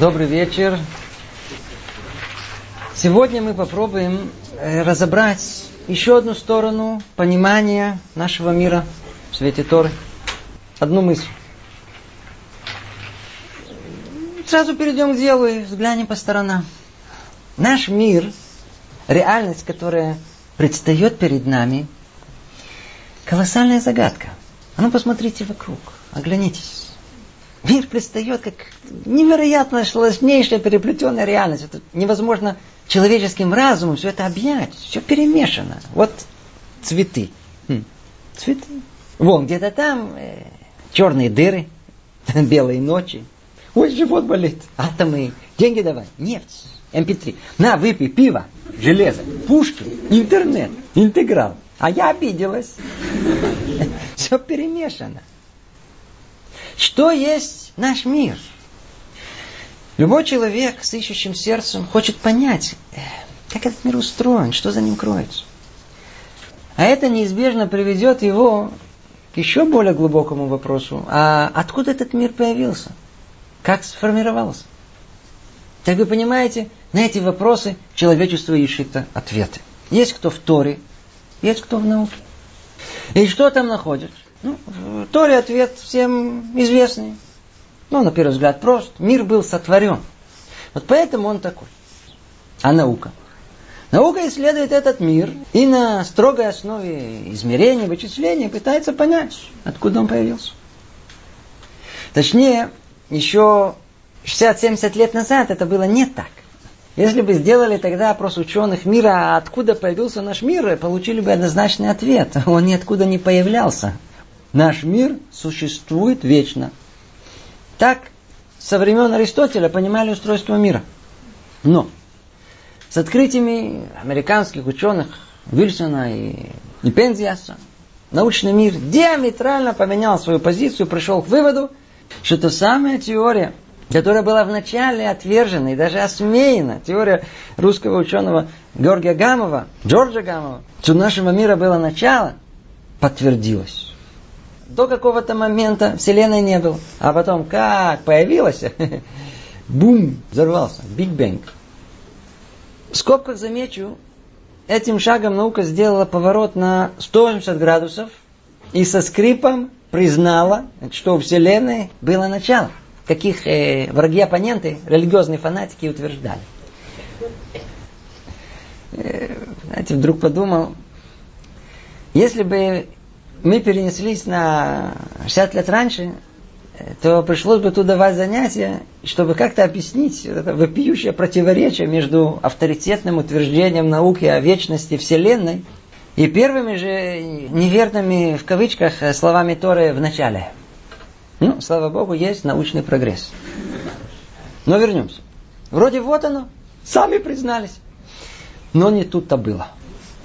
Добрый вечер. Сегодня мы попробуем э, разобрать еще одну сторону понимания нашего мира в свете Торы. Одну мысль. Сразу перейдем к делу и взглянем по сторонам. Наш мир, реальность, которая предстает перед нами, колоссальная загадка. А ну посмотрите вокруг, оглянитесь. Мир предстает как невероятно сложнейшая переплетенная реальность. Это невозможно человеческим разумом все это объять. Все перемешано. Вот цветы. Хм. Цветы. Вон, где-то там э, черные дыры, белые ночи. Ой, живот болит. Атомы. Деньги давай. Нефть. MP3. Эм На, выпей пиво, железо, пушки, интернет, интеграл. А я обиделась. Все перемешано. Что есть наш мир? Любой человек с ищущим сердцем хочет понять, э, как этот мир устроен, что за ним кроется. А это неизбежно приведет его к еще более глубокому вопросу. А откуда этот мир появился? Как сформировался? Так вы понимаете, на эти вопросы человечество ищет ответы. Есть кто в Торе, есть кто в науке. И что там находят? Ну, в Торе ответ всем известный. Ну, на первый взгляд, прост. Мир был сотворен. Вот поэтому он такой. А наука? Наука исследует этот мир и на строгой основе измерения, вычисления пытается понять, откуда он появился. Точнее, еще 60-70 лет назад это было не так. Если бы сделали тогда опрос ученых мира, откуда появился наш мир, получили бы однозначный ответ. Он ниоткуда не появлялся. Наш мир существует вечно. Так со времен Аристотеля понимали устройство мира. Но с открытиями американских ученых Вильсона и, и Пензиаса научный мир диаметрально поменял свою позицию, пришел к выводу, что та самая теория, которая была вначале отвержена и даже осмеяна, теория русского ученого Георгия Гамова, Джорджа Гамова, что у нашего мира было начало, подтвердилась до какого-то момента Вселенной не было. А потом как появилась, бум, взорвался, Биг Бэнг. В скобках замечу, этим шагом наука сделала поворот на 180 градусов и со скрипом признала, что у Вселенной было начало. Каких э, враги-оппоненты, религиозные фанатики утверждали. Э, знаете, вдруг подумал, если бы мы перенеслись на 60 лет раньше, то пришлось бы тут давать занятия, чтобы как-то объяснить это вопиющее противоречие между авторитетным утверждением науки о вечности Вселенной и первыми же неверными, в кавычках, словами Торы в начале. Ну, слава Богу, есть научный прогресс. Но вернемся. Вроде вот оно, сами признались. Но не тут-то было.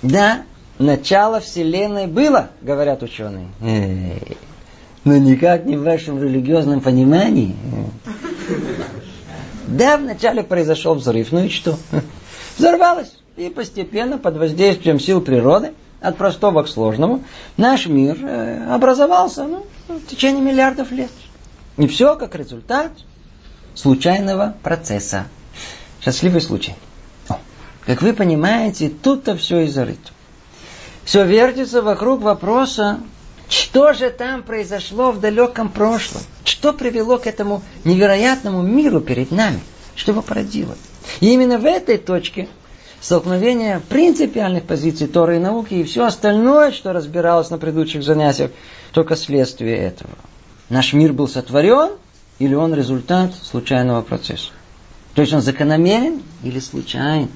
Да, начало Вселенной было, говорят ученые. Но никак не в вашем религиозном понимании. Да, вначале произошел взрыв, ну и что? Взорвалось. И постепенно, под воздействием сил природы, от простого к сложному, наш мир э, образовался ну, в течение миллиардов лет. И все как результат случайного процесса. Счастливый случай. О, как вы понимаете, тут-то все и зарыто все вертится вокруг вопроса, что же там произошло в далеком прошлом? Что привело к этому невероятному миру перед нами? Что его породило? И именно в этой точке столкновения принципиальных позиций Торы и науки и все остальное, что разбиралось на предыдущих занятиях, только следствие этого. Наш мир был сотворен или он результат случайного процесса? То есть он закономерен или случайен?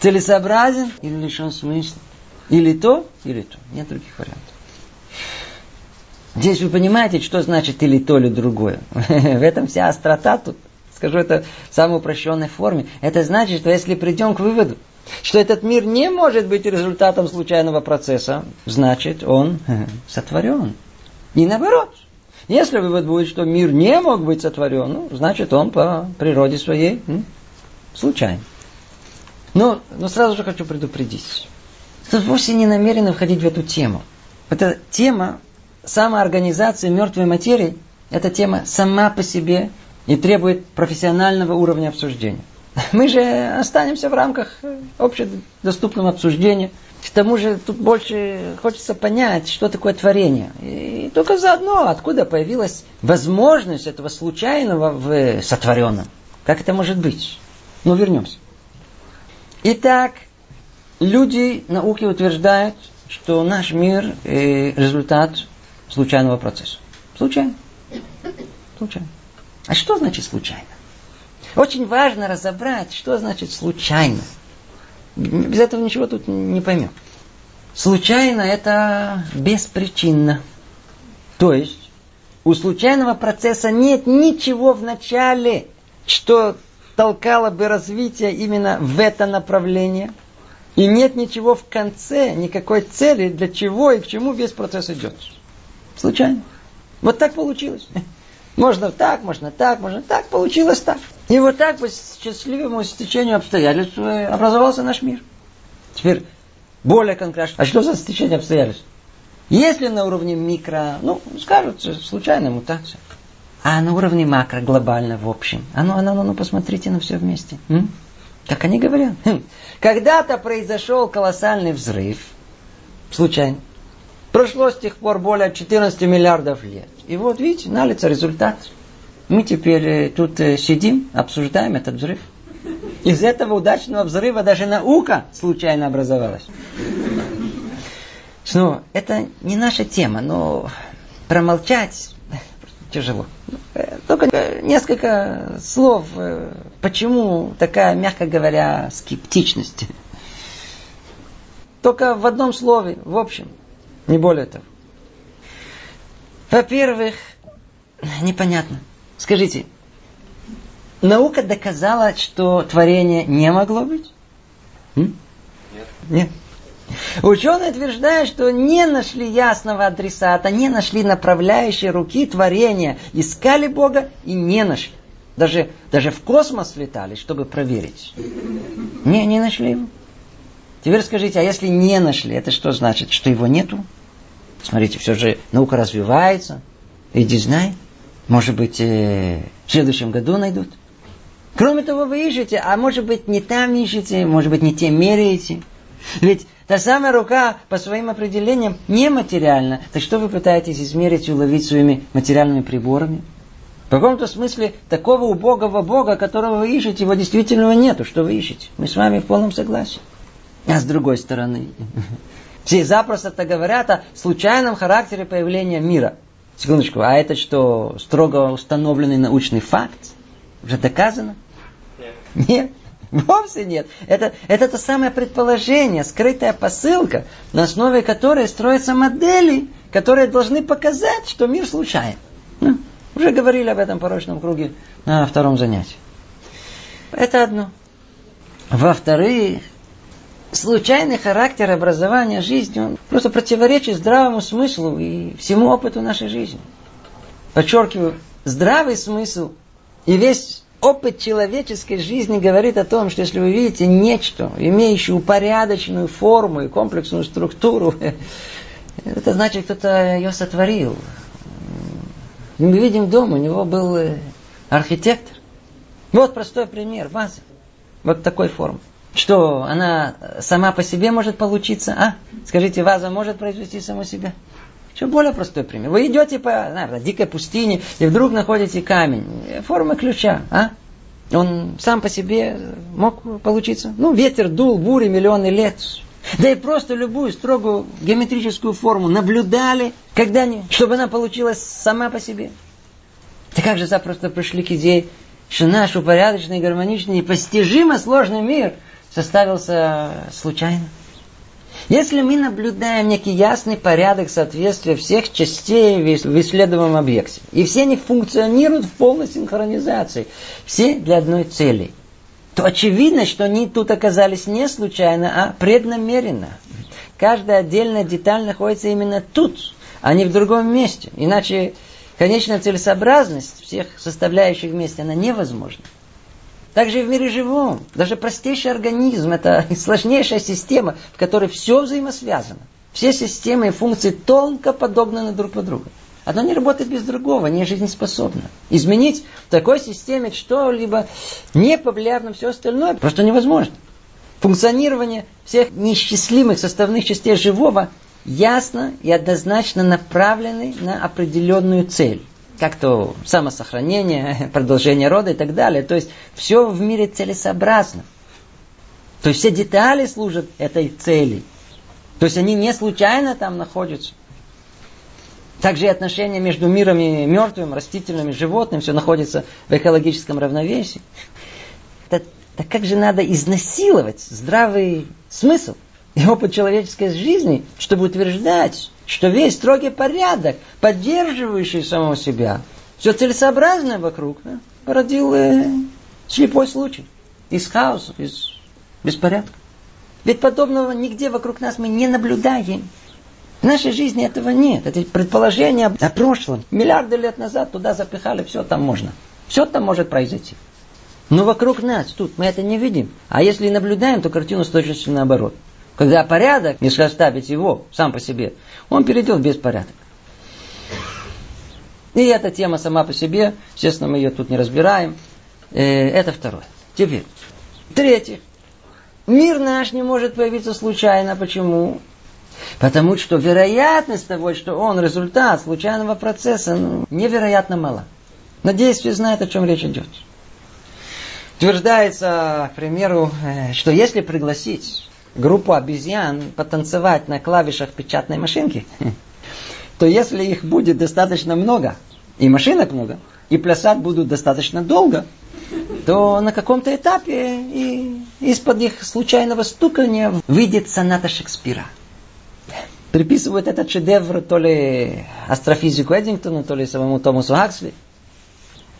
Целесообразен или лишен смысла? Или то, или то. Нет других вариантов. Здесь вы понимаете, что значит или то, или другое. В этом вся острота тут. Скажу это в самой упрощенной форме. Это значит, что если придем к выводу, что этот мир не может быть результатом случайного процесса, значит, он сотворен. И наоборот. Если вывод будет, что мир не мог быть сотворен, ну, значит, он по природе своей случайен. Но, но сразу же хочу предупредить. Тут вовсе не намерены входить в эту тему. Эта тема самоорганизации мертвой материи, эта тема сама по себе и требует профессионального уровня обсуждения. Мы же останемся в рамках общедоступного обсуждения. К тому же тут больше хочется понять, что такое творение. И только заодно, откуда появилась возможность этого случайного в сотворенном. Как это может быть? Ну, вернемся. Итак, люди науки утверждают, что наш мир – результат случайного процесса. Случайно. Случайно. А что значит случайно? Очень важно разобрать, что значит случайно. Без этого ничего тут не поймем. Случайно это беспричинно. То есть у случайного процесса нет ничего в начале, что толкало бы развитие именно в это направление. И нет ничего в конце, никакой цели, для чего и к чему весь процесс идет. Случайно. Вот так получилось. Можно так, можно так, можно так. Получилось так. И вот так по счастливому стечению обстоятельств образовался наш мир. Теперь более конкретно. А что за стечение обстоятельств? Если на уровне микро, ну, скажут, случайная мутация. А на уровне макро, глобально, в общем. А ну, а ну, ну, посмотрите на все вместе. М? Как они говорят. Хм. Когда-то произошел колоссальный взрыв. Случайно. Прошло с тех пор более 14 миллиардов лет. И вот видите, на результат. Мы теперь э, тут э, сидим, обсуждаем этот взрыв. Из этого удачного взрыва даже наука случайно образовалась. Ну, это не наша тема, но промолчать тяжело. Только несколько слов, э, почему такая, мягко говоря, скептичность. Только в одном слове, в общем, не более того. Во-первых, непонятно. Скажите, наука доказала, что творение не могло быть? М? Нет. Нет. Ученые утверждают, что не нашли ясного адресата, не нашли направляющей руки творения. Искали Бога и не нашли. Даже, даже в космос летали, чтобы проверить. Не, не нашли его. Теперь скажите, а если не нашли, это что значит? Что его нету? Смотрите, все же наука развивается. Иди знай. Может быть, э, в следующем году найдут. Кроме того, вы ищете, а может быть, не там ищете, может быть, не тем меряете. Ведь та самая рука по своим определениям нематериальна. Так что вы пытаетесь измерить и уловить своими материальными приборами? В каком-то смысле такого убогого Бога, которого вы ищете, его действительно нету. Что вы ищете? Мы с вами в полном согласии. А с другой стороны, все запросто говорят о случайном характере появления мира. Секундочку, а это что, строго установленный научный факт? Уже доказано? Нет. Нет. Вовсе нет. Это, это то самое предположение, скрытая посылка, на основе которой строятся модели, которые должны показать, что мир случайен. Ну, уже говорили об этом порочном круге на втором занятии. Это одно. Во-вторых, случайный характер образования жизни, он просто противоречит здравому смыслу и всему опыту нашей жизни. Подчеркиваю, здравый смысл и весь опыт человеческой жизни говорит о том, что если вы видите нечто, имеющее упорядоченную форму и комплексную структуру, это значит, кто-то ее сотворил. Мы видим дом, у него был э, архитектор. Вот простой пример, ваза. Вот такой формы. Что, она сама по себе может получиться? А? Скажите, ваза может произвести саму себя? Еще более простой пример. Вы идете по, по дикой пустыне и вдруг находите камень. Форма ключа. А? Он сам по себе мог получиться. Ну, ветер дул, бури миллионы лет. Да и просто любую строгую геометрическую форму наблюдали когда-нибудь, чтобы она получилась сама по себе. Да как же запросто пришли к идее, что наш упорядоченный, гармоничный, непостижимо сложный мир – составился случайно. Если мы наблюдаем некий ясный порядок соответствия всех частей в исследуемом объекте, и все они функционируют в полной синхронизации, все для одной цели, то очевидно, что они тут оказались не случайно, а преднамеренно. Каждая отдельная деталь находится именно тут, а не в другом месте. Иначе конечная целесообразность всех составляющих вместе, она невозможна. Также и в мире живом. Даже простейший организм – это сложнейшая система, в которой все взаимосвязано. Все системы и функции тонко подогнаны друг под друга. одно не работает без другого, не жизнеспособно. Изменить в такой системе что-либо, не повлияв на все остальное, просто невозможно. Функционирование всех неисчислимых составных частей живого ясно и однозначно направлены на определенную цель. Как то самосохранение, продолжение рода и так далее. То есть все в мире целесообразно. То есть все детали служат этой цели. То есть они не случайно там находятся. Также и отношения между миром и мертвым, растительным и животным, все находится в экологическом равновесии. Так, так как же надо изнасиловать здравый смысл и опыт человеческой жизни, чтобы утверждать, что весь строгий порядок, поддерживающий самого себя, все целесообразное вокруг, да, породил э, слепой случай из хаоса, из беспорядка. Ведь подобного нигде вокруг нас мы не наблюдаем. В нашей жизни этого нет. Это предположение о прошлом. Миллиарды лет назад туда запихали, все там можно. Все там может произойти. Но вокруг нас, тут, мы это не видим. А если наблюдаем, то картину с точностью наоборот. Когда порядок, если оставить его сам по себе, он перейдет в беспорядок. И эта тема сама по себе, естественно, мы ее тут не разбираем. Э, это второе. Теперь, третье. Мир наш не может появиться случайно. Почему? Потому что вероятность того, что он результат случайного процесса, ну, невероятно мала. Надеюсь, все знают, о чем речь идет. Утверждается, к примеру, э, что если пригласить группу обезьян потанцевать на клавишах печатной машинки, то если их будет достаточно много, и машинок много, и плясать будут достаточно долго, то на каком-то этапе и из-под их случайного стукания выйдет соната Шекспира – приписывают этот шедевр то ли астрофизику Эдингтону, то ли самому Томасу Хаксли.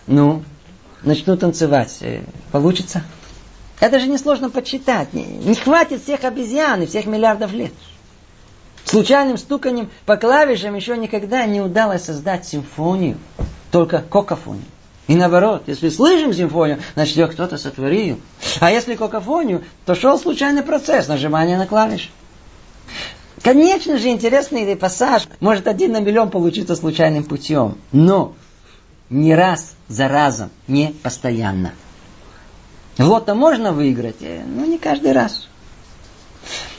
Ну, начну танцевать. Э, получится? Это же несложно подсчитать. Не, не хватит всех обезьян и всех миллиардов лет. Случайным стуканием по клавишам еще никогда не удалось создать симфонию, только кокофонию. И наоборот, если слышим симфонию, значит ее кто-то сотворил. А если кокофонию, то шел случайный процесс нажимания на клавиши. Конечно же, интересный пассаж. Может, один на миллион получиться случайным путем. Но не раз за разом, не постоянно. В лото можно выиграть, э, но не каждый раз.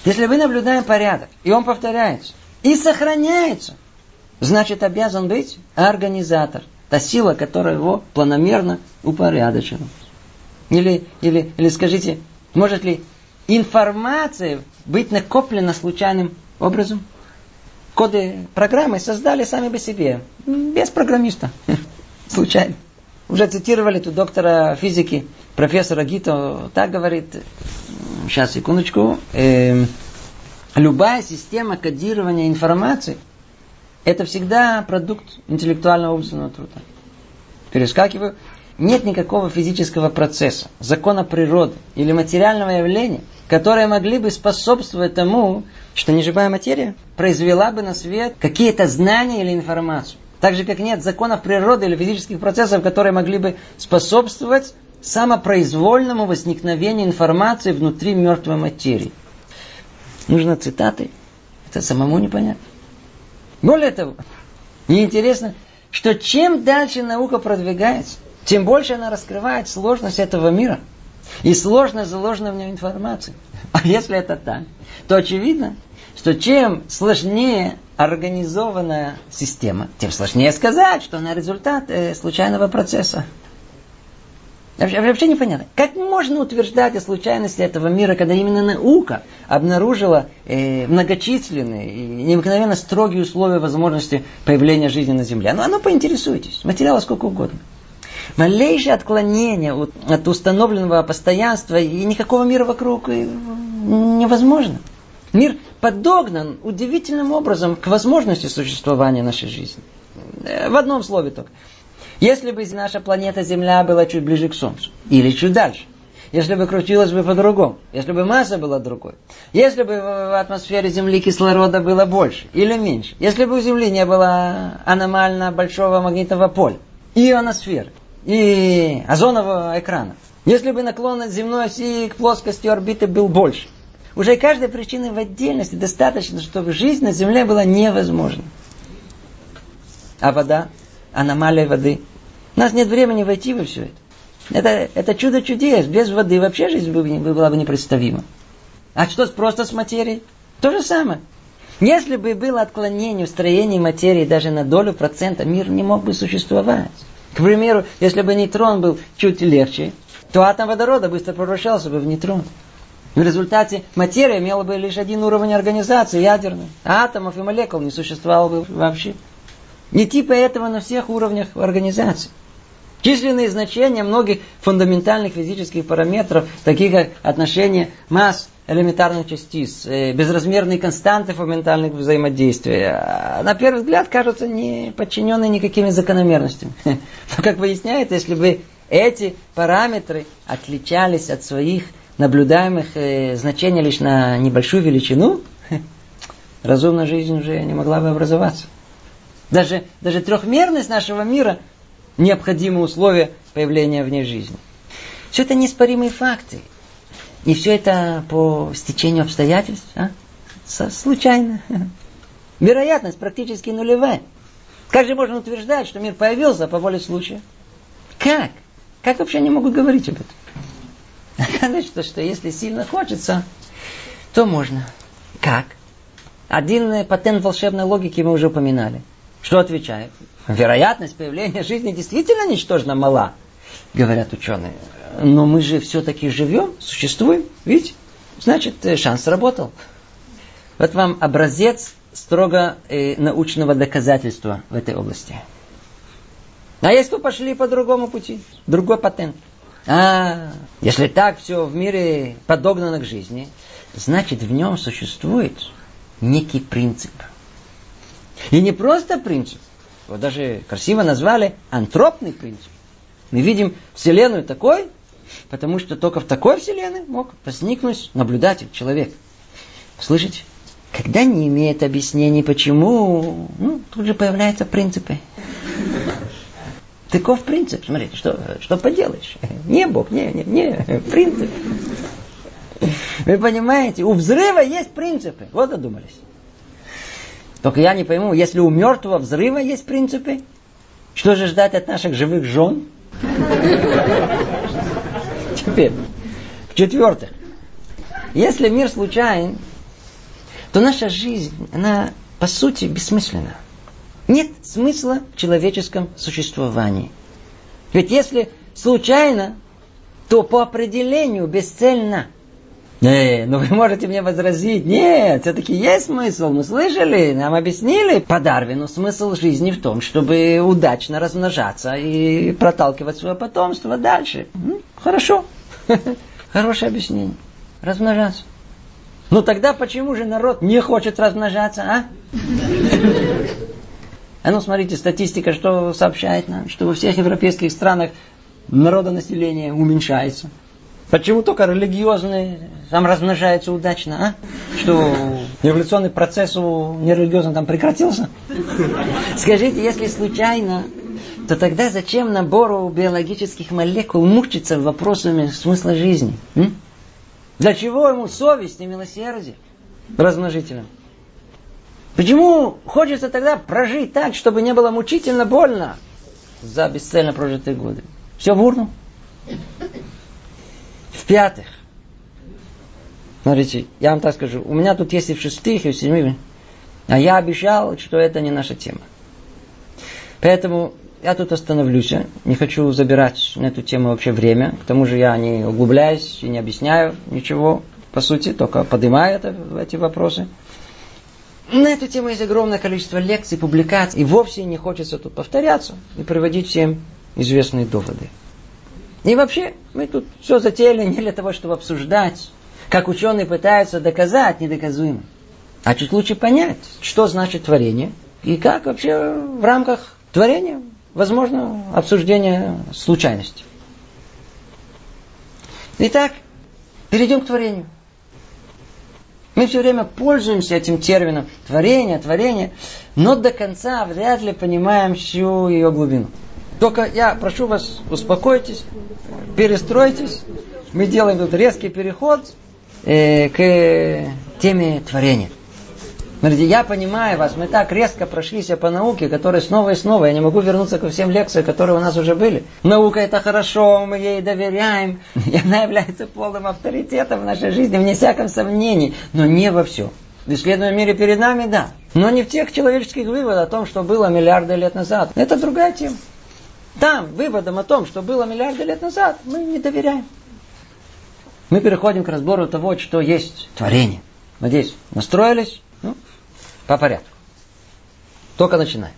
Если мы наблюдаем порядок, и он повторяется, и сохраняется, значит обязан быть организатор. Та сила, которая его планомерно упорядочила. Или, или, или скажите, может ли информация быть накоплена случайным образом. Коды программы создали сами по себе, без программиста, случайно. Уже цитировали тут доктора физики, профессора Гито, так говорит, сейчас, секундочку, э, любая система кодирования информации это всегда продукт интеллектуального умственного труда. Перескакиваю. Нет никакого физического процесса, закона природы или материального явления, которые могли бы способствовать тому, что неживая материя произвела бы на свет какие-то знания или информацию. Так же, как нет законов природы или физических процессов, которые могли бы способствовать самопроизвольному возникновению информации внутри мертвой материи. Нужно цитаты. Это самому непонятно. Более того, мне интересно, что чем дальше наука продвигается, тем больше она раскрывает сложность этого мира – и сложно заложена в нем информация. А если это так, то очевидно, что чем сложнее организованная система, тем сложнее сказать, что она результат э, случайного процесса. Вообще, вообще непонятно. Как можно утверждать о случайности этого мира, когда именно наука обнаружила э, многочисленные и необыкновенно строгие условия возможности появления жизни на Земле? Ну, ну поинтересуйтесь. Материала сколько угодно малейшее отклонение от, от установленного постоянства и никакого мира вокруг невозможно. Мир подогнан удивительным образом к возможности существования нашей жизни. В одном слове только. Если бы наша планета Земля была чуть ближе к Солнцу, или чуть дальше, если бы крутилась бы по-другому, если бы масса была другой, если бы в атмосфере Земли кислорода было больше или меньше, если бы у Земли не было аномально большого магнитного поля, ионосферы, и озонового экрана. Если бы наклон земной оси к плоскости орбиты был больше, уже каждой причины в отдельности достаточно, чтобы жизнь на Земле была невозможна. А вода? Аномалия воды. У нас нет времени войти во все это. Это, это чудо чудес. Без воды вообще жизнь была бы непредставима. А что просто с материей? То же самое. Если бы было отклонение в строении материи даже на долю процента, мир не мог бы существовать. К примеру, если бы нейтрон был чуть легче, то атом водорода быстро превращался бы в нейтрон. В результате материя имела бы лишь один уровень организации, ядерный. А атомов и молекул не существовало бы вообще. Не типа этого на всех уровнях организации. Численные значения многих фундаментальных физических параметров, таких как отношение масс элементарных частиц, э, безразмерные константы фундаментальных взаимодействий, а, на первый взгляд кажутся не подчиненные никакими закономерностями. Но, как выясняется, если бы эти параметры отличались от своих наблюдаемых э, значений лишь на небольшую величину, разумная жизнь уже не могла бы образоваться. Даже, даже трехмерность нашего мира – необходимое условие появления в ней жизни. Все это неспоримые факты. И все это по стечению обстоятельств, а? случайно. Вероятность практически нулевая. Как же можно утверждать, что мир появился по воле случая? Как? Как вообще они могут говорить об этом? Оказывается, что если сильно хочется, то можно. Как? Один патент волшебной логики мы уже упоминали. Что отвечает? Вероятность появления жизни действительно ничтожно мала, говорят ученые. Но мы же все-таки живем, существуем, видите? Значит, э, шанс сработал. Вот вам образец строго э, научного доказательства в этой области. А есть кто пошли по другому пути, другой патент. А, если так все в мире подогнано к жизни, значит в нем существует некий принцип. И не просто принцип, его даже красиво назвали антропный принцип. Мы видим Вселенную такой, потому что только в такой Вселенной мог возникнуть наблюдатель, человек. Слышите? Когда не имеет объяснений, почему, ну, тут же появляются принципы. Таков принцип. Смотрите, что, что поделаешь. Не Бог, не, не, не, принцип. Вы понимаете, у взрыва есть принципы. Вот додумались. Только я не пойму, если у мертвого взрыва есть принципы, что же ждать от наших живых жен? Теперь, в-четвертых, если мир случайен, то наша жизнь, она по сути бессмысленна. Нет смысла в человеческом существовании. Ведь если случайно, то по определению бесцельно. Не, ну вы можете мне возразить, нет, все-таки есть смысл. Мы слышали, нам объяснили по Дарвину смысл жизни в том, чтобы удачно размножаться и проталкивать свое потомство дальше. Хорошо, хорошее объяснение. Размножаться. Ну тогда почему же народ не хочет размножаться, а? А ну, смотрите, статистика, что сообщает нам, что во всех европейских странах народонаселение уменьшается. Почему только религиозный там размножается удачно, а? Что эволюционный процесс у нерелигиозного там прекратился? Скажите, если случайно, то тогда зачем набору биологических молекул мучиться вопросами смысла жизни? М? Для чего ему совесть и милосердие размножителям? Почему хочется тогда прожить так, чтобы не было мучительно больно за бесцельно прожитые годы? Все в урну. В-пятых, смотрите, я вам так скажу, у меня тут есть и в шестых, и в седьмых, а я обещал, что это не наша тема. Поэтому я тут остановлюсь, не хочу забирать на эту тему вообще время, к тому же я не углубляюсь и не объясняю ничего, по сути, только поднимаю это, эти вопросы. На эту тему есть огромное количество лекций, публикаций, и вовсе не хочется тут повторяться и приводить всем известные доводы. И вообще, мы тут все затеяли не для того, чтобы обсуждать, как ученые пытаются доказать недоказуемое, а чуть лучше понять, что значит творение, и как вообще в рамках творения возможно обсуждение случайности. Итак, перейдем к творению. Мы все время пользуемся этим термином творение, творение, но до конца вряд ли понимаем всю ее глубину. Только я прошу вас, успокойтесь, перестройтесь. Мы делаем тут резкий переход э, к теме творения. Смотрите, я понимаю вас, мы так резко прошлись по науке, которая снова и снова, я не могу вернуться ко всем лекциям, которые у нас уже были. Наука это хорошо, мы ей доверяем, и она является полным авторитетом в нашей жизни, вне всяком сомнений, но не во всем. В исследуемом мире перед нами, да. Но не в тех человеческих выводах о том, что было миллиарды лет назад. Это другая тема. Там, выводом о том, что было миллиарды лет назад, мы не доверяем. Мы переходим к разбору того, что есть творение. Надеюсь, настроились? Ну, по порядку. Только начинаем.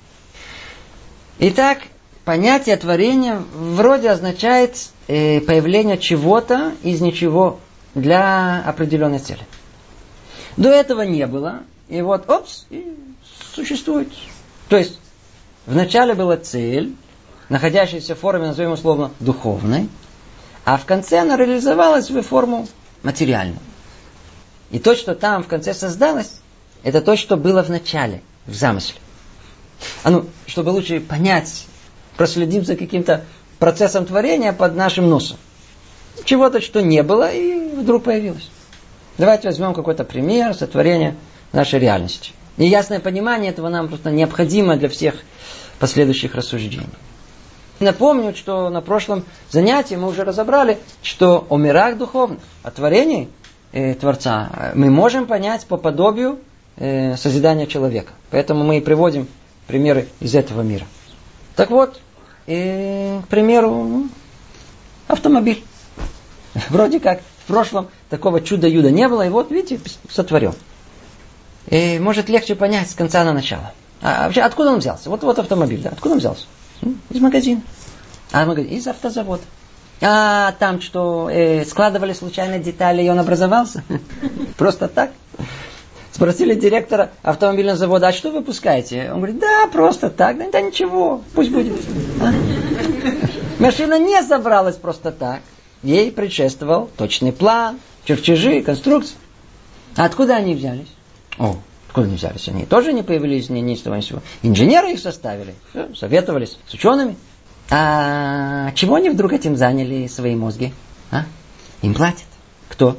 Итак, понятие творения вроде означает э, появление чего-то из ничего для определенной цели. До этого не было. И вот, опс, и существует. То есть, вначале была цель, находящаяся в форме, назовем условно, духовной, а в конце она реализовалась в форму материальную. И то, что там в конце создалось, это то, что было в начале, в замысле. А ну, чтобы лучше понять, проследим за каким-то процессом творения под нашим носом. Чего-то, что не было, и вдруг появилось. Давайте возьмем какой-то пример сотворения нашей реальности. И ясное понимание этого нам просто необходимо для всех последующих рассуждений. Напомню, что на прошлом занятии мы уже разобрали, что о мирах духовных, о творении э, Творца э, мы можем понять по подобию э, созидания человека. Поэтому мы и приводим примеры из этого мира. Так вот, э, к примеру, ну, автомобиль. Вроде как в прошлом такого чуда-юда не было, и вот, видите, сотворен. И может легче понять с конца на начало. А вообще, откуда он взялся? Вот, вот автомобиль, да, откуда он взялся? Из магазина. А магазин? Из автозавода. А там что, э, складывали случайно детали, и он образовался? Просто так? Спросили директора автомобильного завода, а что вы выпускаете? Он говорит, да, просто так. Да, ничего, пусть будет. А? Машина не собралась просто так. Ей предшествовал точный план, чертежи, конструкции. А откуда они взялись? О, откуда они взялись? Они тоже не появились ни, ни с того ни с сего. Инженеры их составили, советовались с учеными. А чего они вдруг этим заняли свои мозги? А? Им платят. Кто?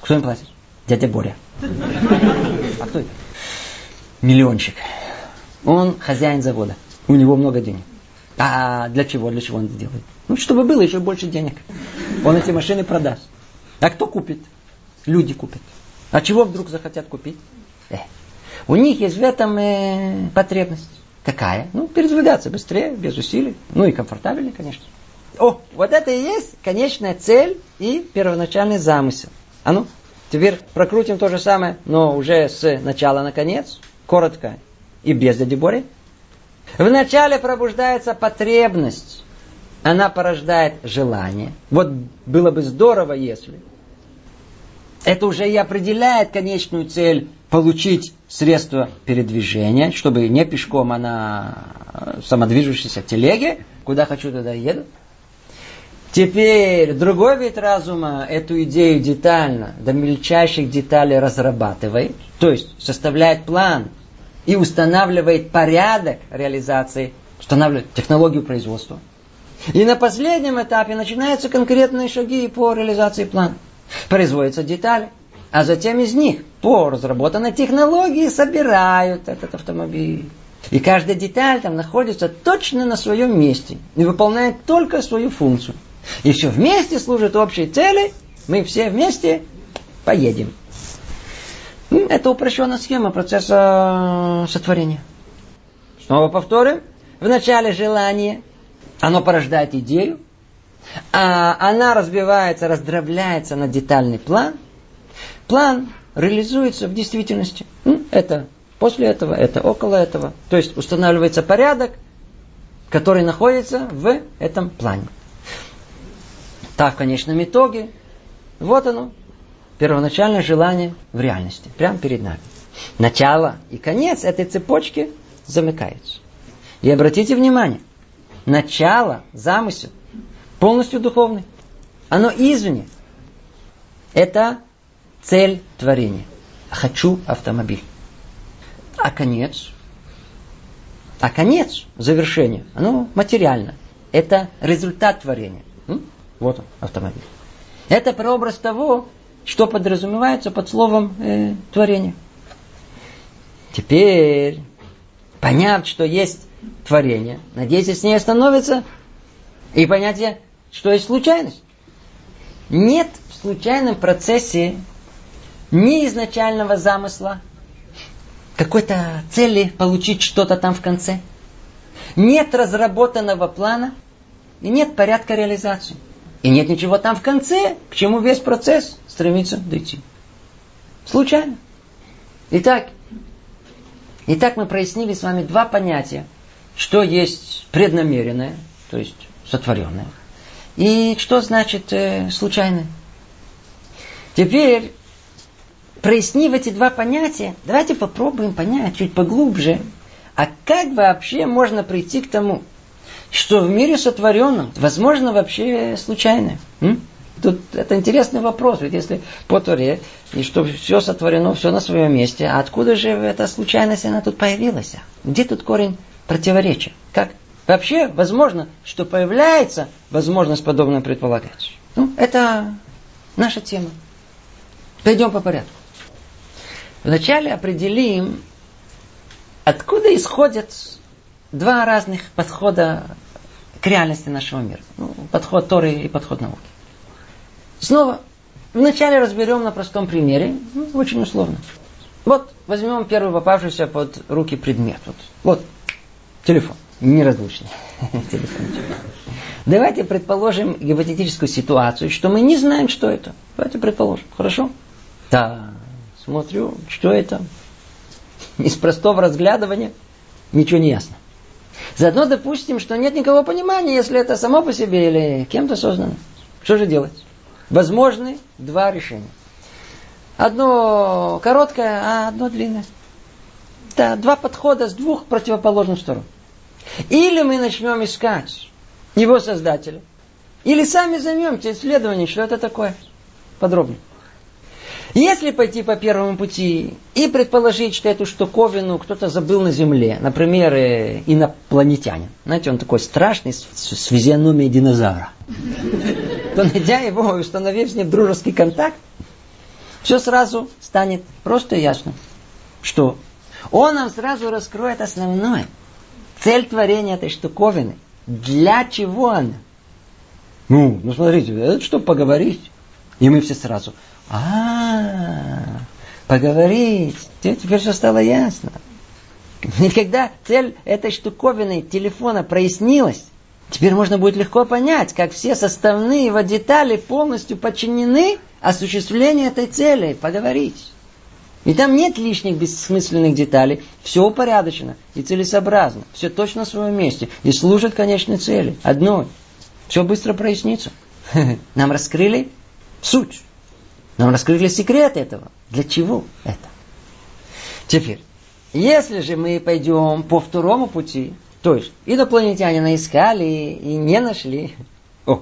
Кто им платит? Дядя Боря. А кто это? Миллионщик. Он хозяин завода. У него много денег. А для чего? Для чего он это делает? Ну, чтобы было еще больше денег. Он эти машины продаст. А кто купит? Люди купят. А чего вдруг захотят купить? Э, у них есть в этом э, потребность. Какая? Ну, передвигаться быстрее, без усилий. Ну и комфортабельнее, конечно. О, вот это и есть конечная цель и первоначальный замысел. А ну, теперь прокрутим то же самое, но уже с начала на конец, коротко и без дяди Бори. Вначале пробуждается потребность. Она порождает желание. Вот было бы здорово, если. Это уже и определяет конечную цель получить средства передвижения, чтобы не пешком, а на самодвижущейся телеге. Куда хочу, туда еду. Теперь другой вид разума эту идею детально, до мельчайших деталей разрабатывает, то есть составляет план и устанавливает порядок реализации, устанавливает технологию производства. И на последнем этапе начинаются конкретные шаги по реализации плана. Производятся детали, а затем из них по разработанной технологии собирают этот автомобиль. И каждая деталь там находится точно на своем месте и выполняет только свою функцию. И все вместе служит общей цели, мы все вместе поедем. Это упрощенная схема процесса сотворения. Снова повторим. Вначале желание, оно порождает идею, а она разбивается, раздробляется на детальный план. План реализуется в действительности. Это после этого, это около этого. То есть устанавливается порядок, который находится в этом плане. Так, в конечном итоге, вот оно, первоначальное желание в реальности, прямо перед нами. Начало и конец этой цепочки замыкаются. И обратите внимание, начало, замысел, полностью духовный. Оно извне. Это цель творения. Хочу автомобиль. А конец? А конец, завершение, оно материально. Это результат творения. Вот он, автомобиль. Это прообраз того, что подразумевается под словом э, творение. Теперь, поняв, что есть творение, надеюсь, с ней остановится и понятие, что есть случайность. Нет в случайном процессе ни изначального замысла, какой-то цели получить что-то там в конце. Нет разработанного плана и нет порядка реализации. И нет ничего там в конце, к чему весь процесс стремится дойти. Случайно. Итак, итак, мы прояснили с вами два понятия. Что есть преднамеренное, то есть сотворенное, и что значит э, случайное. Теперь, прояснив эти два понятия, давайте попробуем понять чуть поглубже, а как вообще можно прийти к тому, что в мире сотворенном возможно вообще случайное? М? Тут это интересный вопрос, ведь если по Торе, и что все сотворено, все на своем месте, а откуда же эта случайность, она тут появилась? Где тут корень противоречия? Как вообще возможно, что появляется возможность подобное предполагать? Ну, это наша тема. Пойдем по порядку. Вначале определим, откуда исходят два разных подхода к реальности нашего мира. Ну, подход Торы и подход науки. Снова, вначале разберем на простом примере, ну, очень условно. Вот возьмем первый попавшийся под руки предмет. Вот, вот телефон, неразлучный. телефон. Давайте предположим гипотетическую ситуацию, что мы не знаем, что это. Давайте предположим. Хорошо? Да, смотрю, что это. Из простого разглядывания ничего не ясно. Заодно допустим, что нет никакого понимания, если это само по себе или кем-то создано. Что же делать? Возможны два решения. Одно короткое, а одно длинное. Да, два подхода с двух противоположных сторон. Или мы начнем искать его создателя, или сами займемся исследованием, что это такое. Подробнее. Если пойти по первому пути и предположить, что эту штуковину кто-то забыл на Земле, например, э, инопланетянин, знаете, он такой страшный, с, с физиономией динозавра, то найдя его и установив с ним дружеский контакт, все сразу станет просто ясно, что он нам сразу раскроет основное. Цель творения этой штуковины. Для чего она? Ну, ну смотрите, это чтобы поговорить. И мы все сразу, а, поговорить. Теперь все стало ясно. И когда цель этой штуковины телефона прояснилась, теперь можно будет легко понять, как все составные его детали полностью подчинены осуществлению этой цели, поговорить. И там нет лишних бессмысленных деталей. Все упорядочено и целесообразно. Все точно в своем месте. И служит конечной цели. Одной. Все быстро прояснится. Нам раскрыли суть. Нам раскрыли секрет этого. Для чего это? Теперь, если же мы пойдем по второму пути, то есть инопланетянина искали и не нашли, о,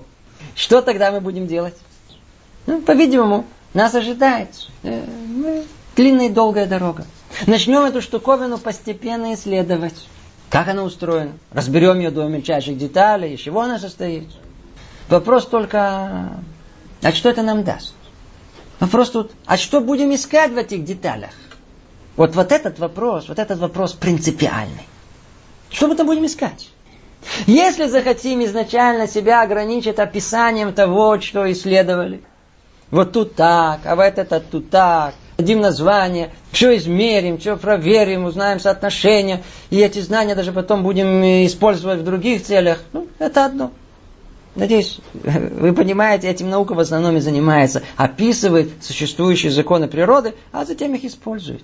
что тогда мы будем делать? Ну, по-видимому, нас ожидает э, ну, длинная и долгая дорога. Начнем эту штуковину постепенно исследовать. Как она устроена? Разберем ее до мельчайших деталей, из чего она состоит. Вопрос только, а что это нам даст? Вопрос тут, а что будем искать в этих деталях? Вот, вот этот вопрос, вот этот вопрос принципиальный. Что мы там будем искать? Если захотим изначально себя ограничить описанием того, что исследовали, вот тут так, а вот это тут так, дадим название, все измерим, все проверим, узнаем соотношения, и эти знания даже потом будем использовать в других целях, ну, это одно. Надеюсь, вы понимаете, этим наука в основном и занимается. Описывает существующие законы природы, а затем их использует.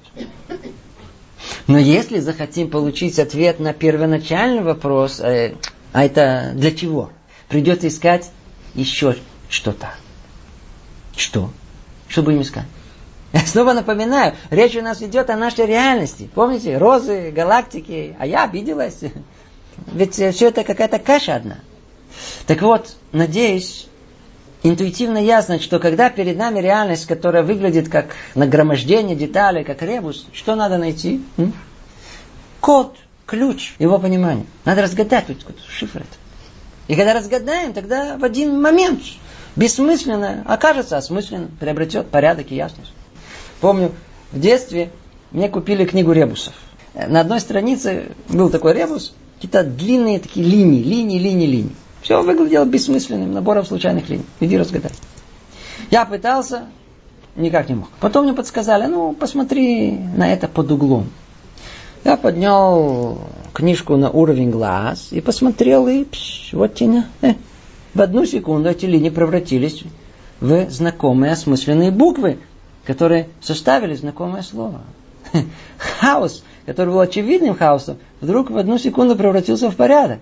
Но если захотим получить ответ на первоначальный вопрос, э, а это для чего? Придется искать еще что-то. Что? Что будем искать? Я снова напоминаю, речь у нас идет о нашей реальности. Помните, розы, галактики, а я обиделась. Ведь все это какая-то каша одна. Так вот, надеюсь, интуитивно ясно, что когда перед нами реальность, которая выглядит как нагромождение деталей, как ребус, что надо найти? М? Код, ключ его понимания. Надо разгадать вот шифр это. И когда разгадаем, тогда в один момент бессмысленное окажется осмысленным, приобретет порядок и ясность. Помню, в детстве мне купили книгу ребусов. На одной странице был такой ребус, какие-то длинные такие линии, линии, линии, линии. Все выглядело бессмысленным, набором случайных линий. Иди разгадай. Я пытался, никак не мог. Потом мне подсказали, ну, посмотри на это под углом. Я поднял книжку на уровень глаз и посмотрел, и пш, вот тена. Э, в одну секунду эти линии превратились в знакомые осмысленные буквы, которые составили знакомое слово. Хаос, который был очевидным хаосом, вдруг в одну секунду превратился в порядок.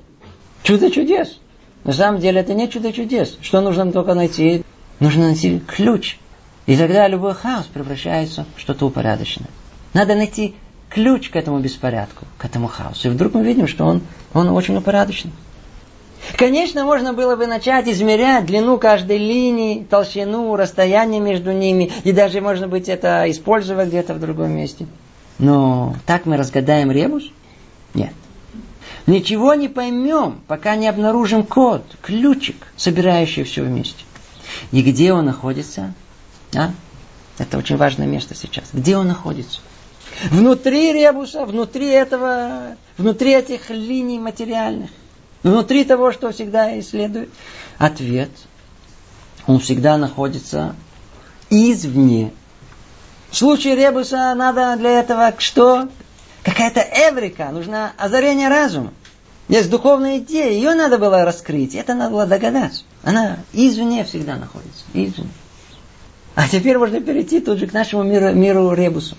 Чудо чудес. На самом деле это не чудо чудес. Что нужно только найти? Нужно найти ключ. И тогда любой хаос превращается в что-то упорядоченное. Надо найти ключ к этому беспорядку, к этому хаосу. И вдруг мы видим, что он, он очень упорядоченный. Конечно, можно было бы начать измерять длину каждой линии, толщину, расстояние между ними, и даже, может быть, это использовать где-то в другом месте. Но так мы разгадаем ребус? Нет. Ничего не поймем, пока не обнаружим код, ключик, собирающий все вместе. И где он находится? А? Это очень важное место сейчас. Где он находится? Внутри ребуса, внутри этого, внутри этих линий материальных. Внутри того, что всегда исследует. Ответ. Он всегда находится извне. В случае ребуса надо для этого что? Какая-то эврика, нужно озарение разума. Есть духовная идея, ее надо было раскрыть, это надо было догадаться. Она извне всегда находится, извне. А теперь можно перейти тут же к нашему миру, миру ребусу.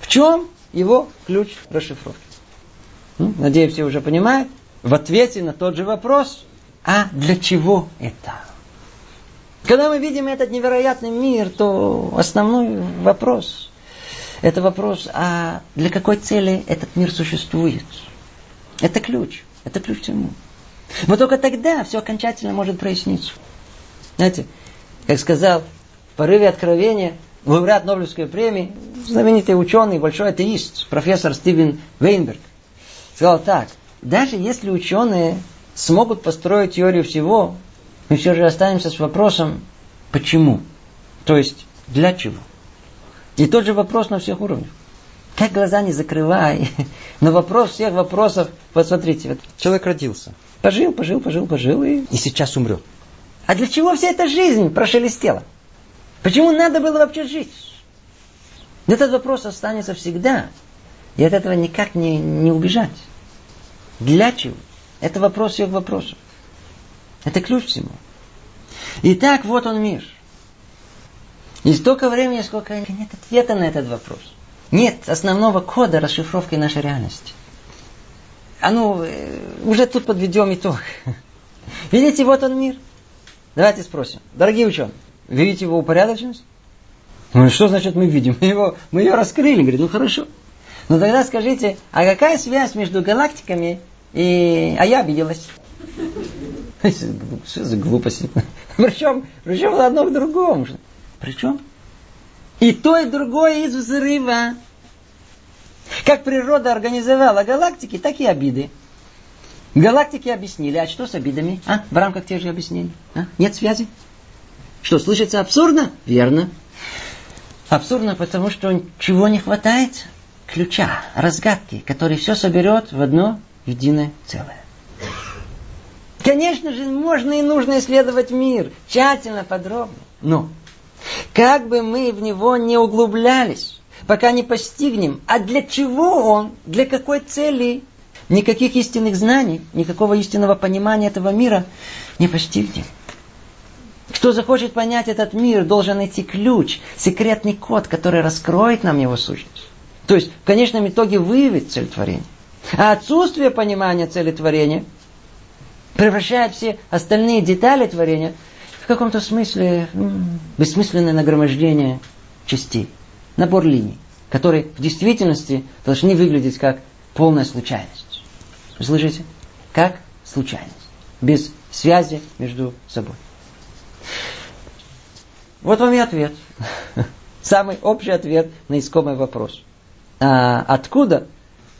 В чем его ключ расшифровки? Ну, надеюсь, все уже понимают. В ответе на тот же вопрос, а для чего это? Когда мы видим этот невероятный мир, то основной вопрос, это вопрос, а для какой цели этот мир существует? Это ключ. Это ключ к всему. Вот только тогда все окончательно может проясниться. Знаете, как сказал в порыве откровения лауреат Нобелевской премии, знаменитый ученый, большой атеист, профессор Стивен Вейнберг, сказал так, даже если ученые смогут построить теорию всего, мы все же останемся с вопросом, почему? То есть, для чего? И тот же вопрос на всех уровнях. Как глаза не закрывай. Но вопрос всех вопросов, вот смотрите, вот человек родился. Пожил, пожил, пожил, пожил и, и сейчас умрет. А для чего вся эта жизнь прошелестела? Почему надо было вообще жить? Этот вопрос останется всегда. И от этого никак не, не убежать. Для чего? Это вопрос всех вопросов. Это ключ всему. Итак, вот он мир. И столько времени, сколько нет ответа на этот вопрос. Нет основного кода расшифровки нашей реальности. А ну, э, уже тут подведем итог. Видите, вот он мир. Давайте спросим. Дорогие ученые, видите его упорядоченность? Ну, что значит мы видим? Мы, его, мы ее раскрыли. Говорит, ну хорошо. Но тогда скажите, а какая связь между галактиками и... А я обиделась. Что за глупости? Причем, причем одно к другому. Причем? И то, и другое из взрыва. Как природа организовала галактики, так и обиды. Галактики объяснили, а что с обидами? А? В рамках тех же объяснений. А? Нет связи? Что, слышится абсурдно? Верно. Абсурдно, потому что чего не хватает? Ключа, разгадки, который все соберет в одно единое целое. Конечно же, можно и нужно исследовать мир тщательно, подробно. Но как бы мы в него не углублялись, пока не постигнем, а для чего он, для какой цели, никаких истинных знаний, никакого истинного понимания этого мира не постигнем. Кто захочет понять этот мир, должен найти ключ, секретный код, который раскроет нам его сущность. То есть, в конечном итоге выявит цель творения. А отсутствие понимания цели творения превращает все остальные детали творения в каком-то смысле бессмысленное нагромождение частей, набор линий, которые в действительности должны выглядеть как полная случайность. Слышите? Как случайность. Без связи между собой. Вот вам и ответ. Самый общий ответ на искомый вопрос. А откуда,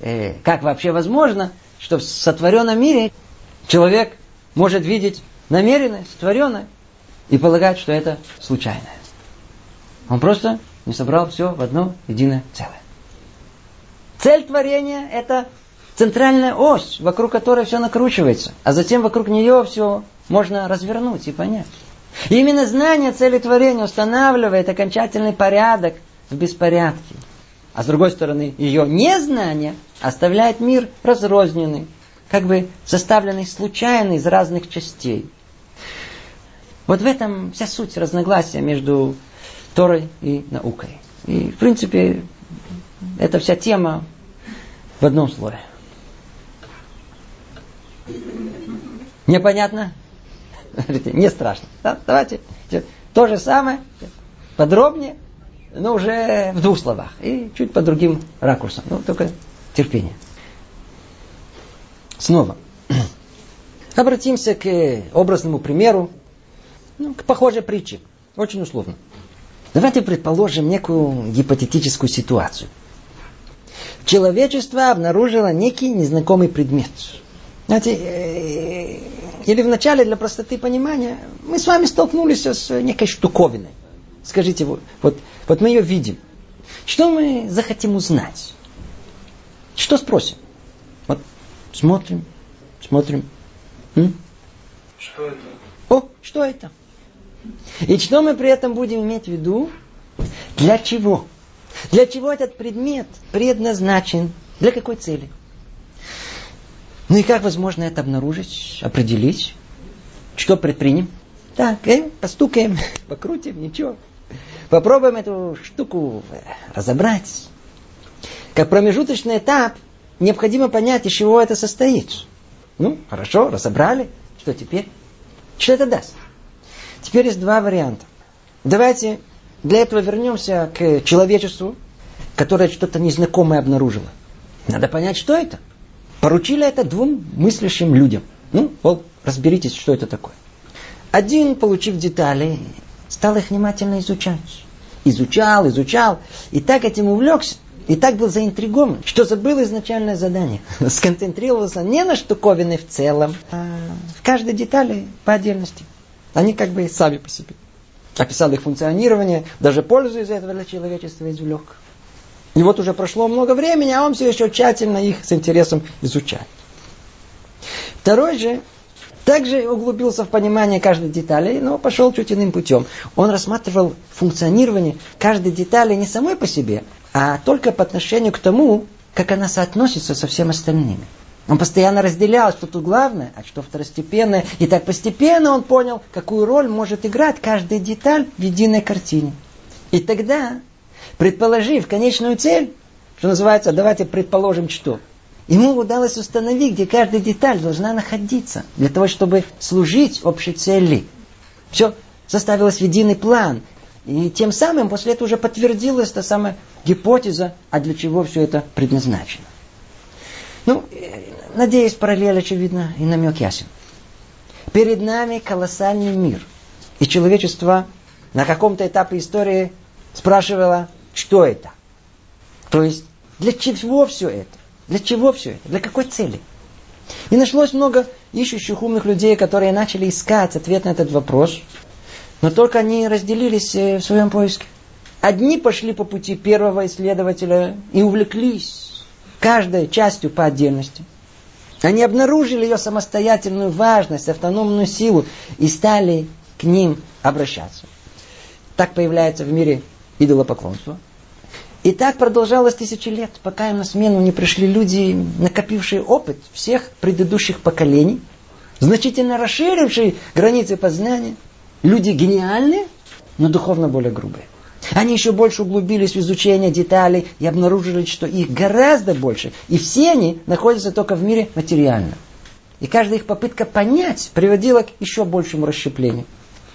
э, как вообще возможно, что в сотворенном мире человек может видеть намеренное, сотворенное, и полагать, что это случайное. Он просто не собрал все в одно единое целое. Цель творения – это центральная ось, вокруг которой все накручивается, а затем вокруг нее все можно развернуть и понять. И именно знание цели творения устанавливает окончательный порядок в беспорядке. А с другой стороны, ее незнание оставляет мир разрозненный, как бы составленный случайно из разных частей. Вот в этом вся суть разногласия между Торой и наукой. И, в принципе, эта вся тема в одном слое. Непонятно? Не страшно. Да? Давайте то же самое, подробнее, но уже в двух словах. И чуть по другим ракурсам. Ну, только терпение. Снова. Обратимся к образному примеру, ну, к похожей притче. Очень условно. Давайте предположим некую гипотетическую ситуацию. Человечество обнаружило некий незнакомый предмет. Знаете, э, или вначале для простоты понимания мы с вами столкнулись с некой штуковиной. Скажите, вот, вот, вот мы ее видим. Что мы захотим узнать? Что спросим? Вот смотрим, смотрим. М? Что это? О, что это? И что мы при этом будем иметь в виду? Для чего? Для чего этот предмет предназначен? Для какой цели? Ну и как возможно это обнаружить, определить? Что предпримем? Так, э, постукаем, покрутим, ничего. Попробуем эту штуку э, разобрать. Как промежуточный этап необходимо понять, из чего это состоит. Ну, хорошо, разобрали. Что теперь? Что это даст? Теперь есть два варианта. Давайте для этого вернемся к человечеству, которое что-то незнакомое обнаружило. Надо понять, что это. Поручили это двум мыслящим людям. Ну, вот, разберитесь, что это такое. Один, получив детали, стал их внимательно изучать. Изучал, изучал, и так этим увлекся, и так был заинтригован, что забыл изначальное задание. Сконцентрировался не на штуковины в целом, а в каждой детали по отдельности. Они как бы сами по себе. Описал их функционирование, даже пользу из этого для человечества извлек. И вот уже прошло много времени, а он все еще тщательно их с интересом изучает. Второй же также углубился в понимание каждой детали, но пошел чуть иным путем. Он рассматривал функционирование каждой детали не самой по себе, а только по отношению к тому, как она соотносится со всем остальными. Он постоянно разделял, что тут главное, а что второстепенное. И так постепенно он понял, какую роль может играть каждая деталь в единой картине. И тогда, предположив конечную цель, что называется, давайте предположим что, ему удалось установить, где каждая деталь должна находиться, для того, чтобы служить общей цели. Все составилось в единый план. И тем самым после этого уже подтвердилась та самая гипотеза, а для чего все это предназначено. Ну, надеюсь, параллель очевидно и намек ясен. Перед нами колоссальный мир. И человечество на каком-то этапе истории спрашивало, что это? То есть, для чего все это? Для чего все это? Для какой цели? И нашлось много ищущих умных людей, которые начали искать ответ на этот вопрос, но только они разделились э, в своем поиске. Одни пошли по пути первого исследователя и увлеклись каждой частью по отдельности. Они обнаружили ее самостоятельную важность, автономную силу и стали к ним обращаться. Так появляется в мире идолопоклонство. И так продолжалось тысячи лет, пока им на смену не пришли люди, накопившие опыт всех предыдущих поколений, значительно расширившие границы познания, люди гениальные, но духовно более грубые. Они еще больше углубились в изучение деталей и обнаружили, что их гораздо больше. И все они находятся только в мире материальном. И каждая их попытка понять приводила к еще большему расщеплению.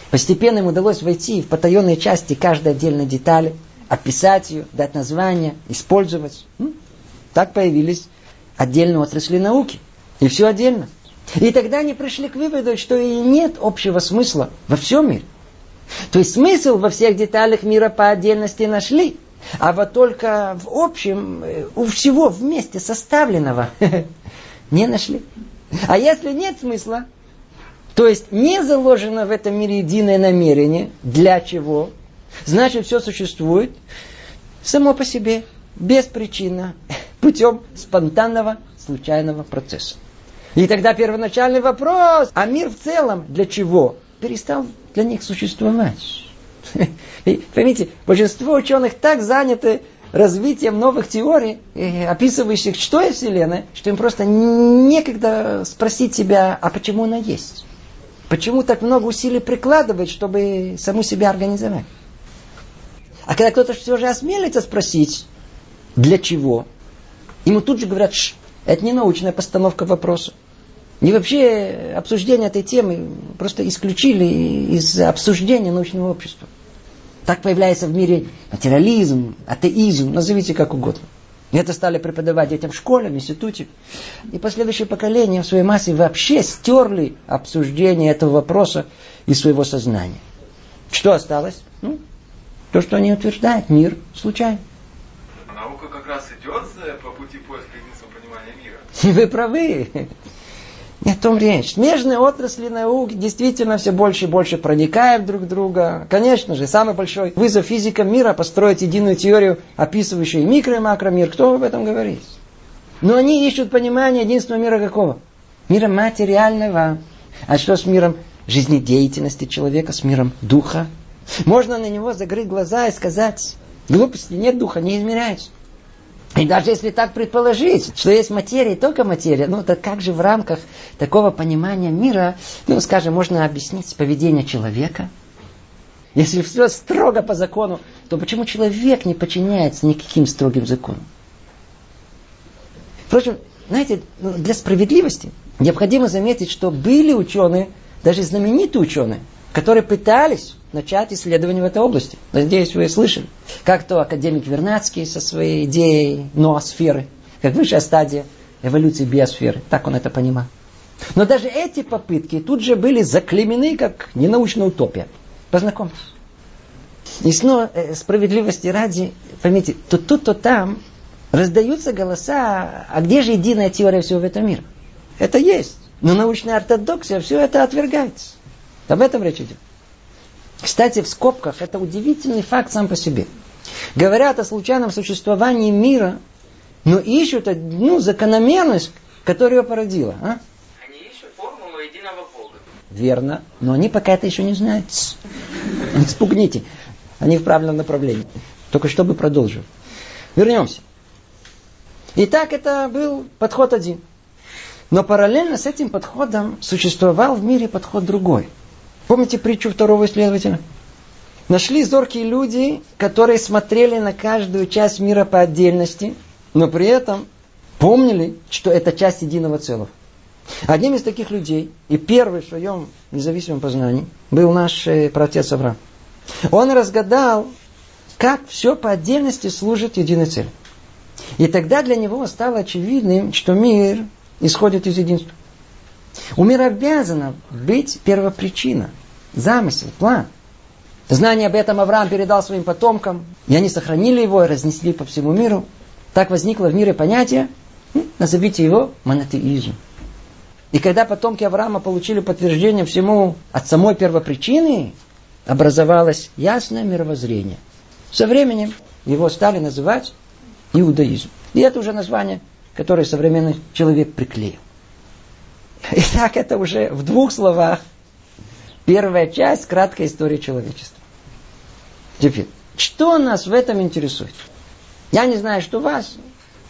Постепенно им удалось войти в потаенные части каждой отдельной детали, описать ее, дать название, использовать. Так появились отдельные отрасли науки. И все отдельно. И тогда они пришли к выводу, что и нет общего смысла во всем мире. То есть смысл во всех деталях мира по отдельности нашли, а вот только в общем, э, у всего вместе составленного не нашли. А если нет смысла, то есть не заложено в этом мире единое намерение, для чего, значит все существует само по себе, без причины, путем спонтанного случайного процесса. И тогда первоначальный вопрос, а мир в целом для чего? Перестал для них существовать. Поймите, большинство ученых так заняты развитием новых теорий, описывающих, что есть Вселенная, что им просто некогда спросить себя, а почему она есть? Почему так много усилий прикладывать, чтобы саму себя организовать? А когда кто-то все же осмелится спросить, для чего, ему тут же говорят, это не научная постановка вопроса. И вообще обсуждение этой темы просто исключили из обсуждения научного общества. Так появляется в мире материализм, атеизм, назовите как угодно. И это стали преподавать детям в школе, в институте. И последующие поколения в своей массе вообще стерли обсуждение этого вопроса из своего сознания. Что осталось? Ну, то, что они утверждают, мир случайно. Наука как раз идет по пути поиска единственного понимания мира. Вы правы. Не о том речь. Смежные отрасли наук действительно все больше и больше проникают друг в друга. Конечно же, самый большой вызов физикам мира построить единую теорию, описывающую микро- и макромир. Кто об этом говорит? Но они ищут понимание единственного мира какого? Мира материального. А что с миром жизнедеятельности человека, с миром духа? Можно на него закрыть глаза и сказать, глупости нет духа, не измеряется. И даже если так предположить, что есть материя, только материя, ну так как же в рамках такого понимания мира, ну скажем, можно объяснить поведение человека? Если все строго по закону, то почему человек не подчиняется никаким строгим законам? Впрочем, знаете, ну, для справедливости необходимо заметить, что были ученые, даже знаменитые ученые, которые пытались начать исследование в этой области. Надеюсь, вы слышали. Как то академик Вернадский со своей идеей ноосферы, как высшая стадия эволюции биосферы. Так он это понимал. Но даже эти попытки тут же были заклемены как ненаучная утопия. Познакомьтесь. И снова э, справедливости ради, поймите, то тут, то там раздаются голоса, а где же единая теория всего в этом мире? Это есть. Но научная ортодоксия все это отвергается. Об этом речь идет. Кстати, в скобках это удивительный факт сам по себе. Говорят о случайном существовании мира, но ищут одну закономерность, которая ее породила. А? Они ищут формулу единого Бога. Верно, но они пока это еще не знают. Не спугните. Они в правильном направлении. Только чтобы продолжил. Вернемся. Итак, это был подход один. Но параллельно с этим подходом существовал в мире подход другой – Помните притчу второго исследователя? Нашли зоркие люди, которые смотрели на каждую часть мира по отдельности, но при этом помнили, что это часть единого целого. Одним из таких людей, и первый в своем независимом познании, был наш э, протец Авраам. Он разгадал, как все по отдельности служит единой цели. И тогда для него стало очевидным, что мир исходит из единства. У мира обязана быть первопричина, замысел, план. Знание об этом Авраам передал своим потомкам, и они сохранили его и разнесли по всему миру. Так возникло в мире понятие, назовите его монотеизм. И когда потомки Авраама получили подтверждение всему от самой первопричины, образовалось ясное мировоззрение. Со временем его стали называть иудаизм. И это уже название, которое современный человек приклеил. Итак, это уже в двух словах первая часть краткой истории человечества. Теперь, что нас в этом интересует? Я не знаю, что вас,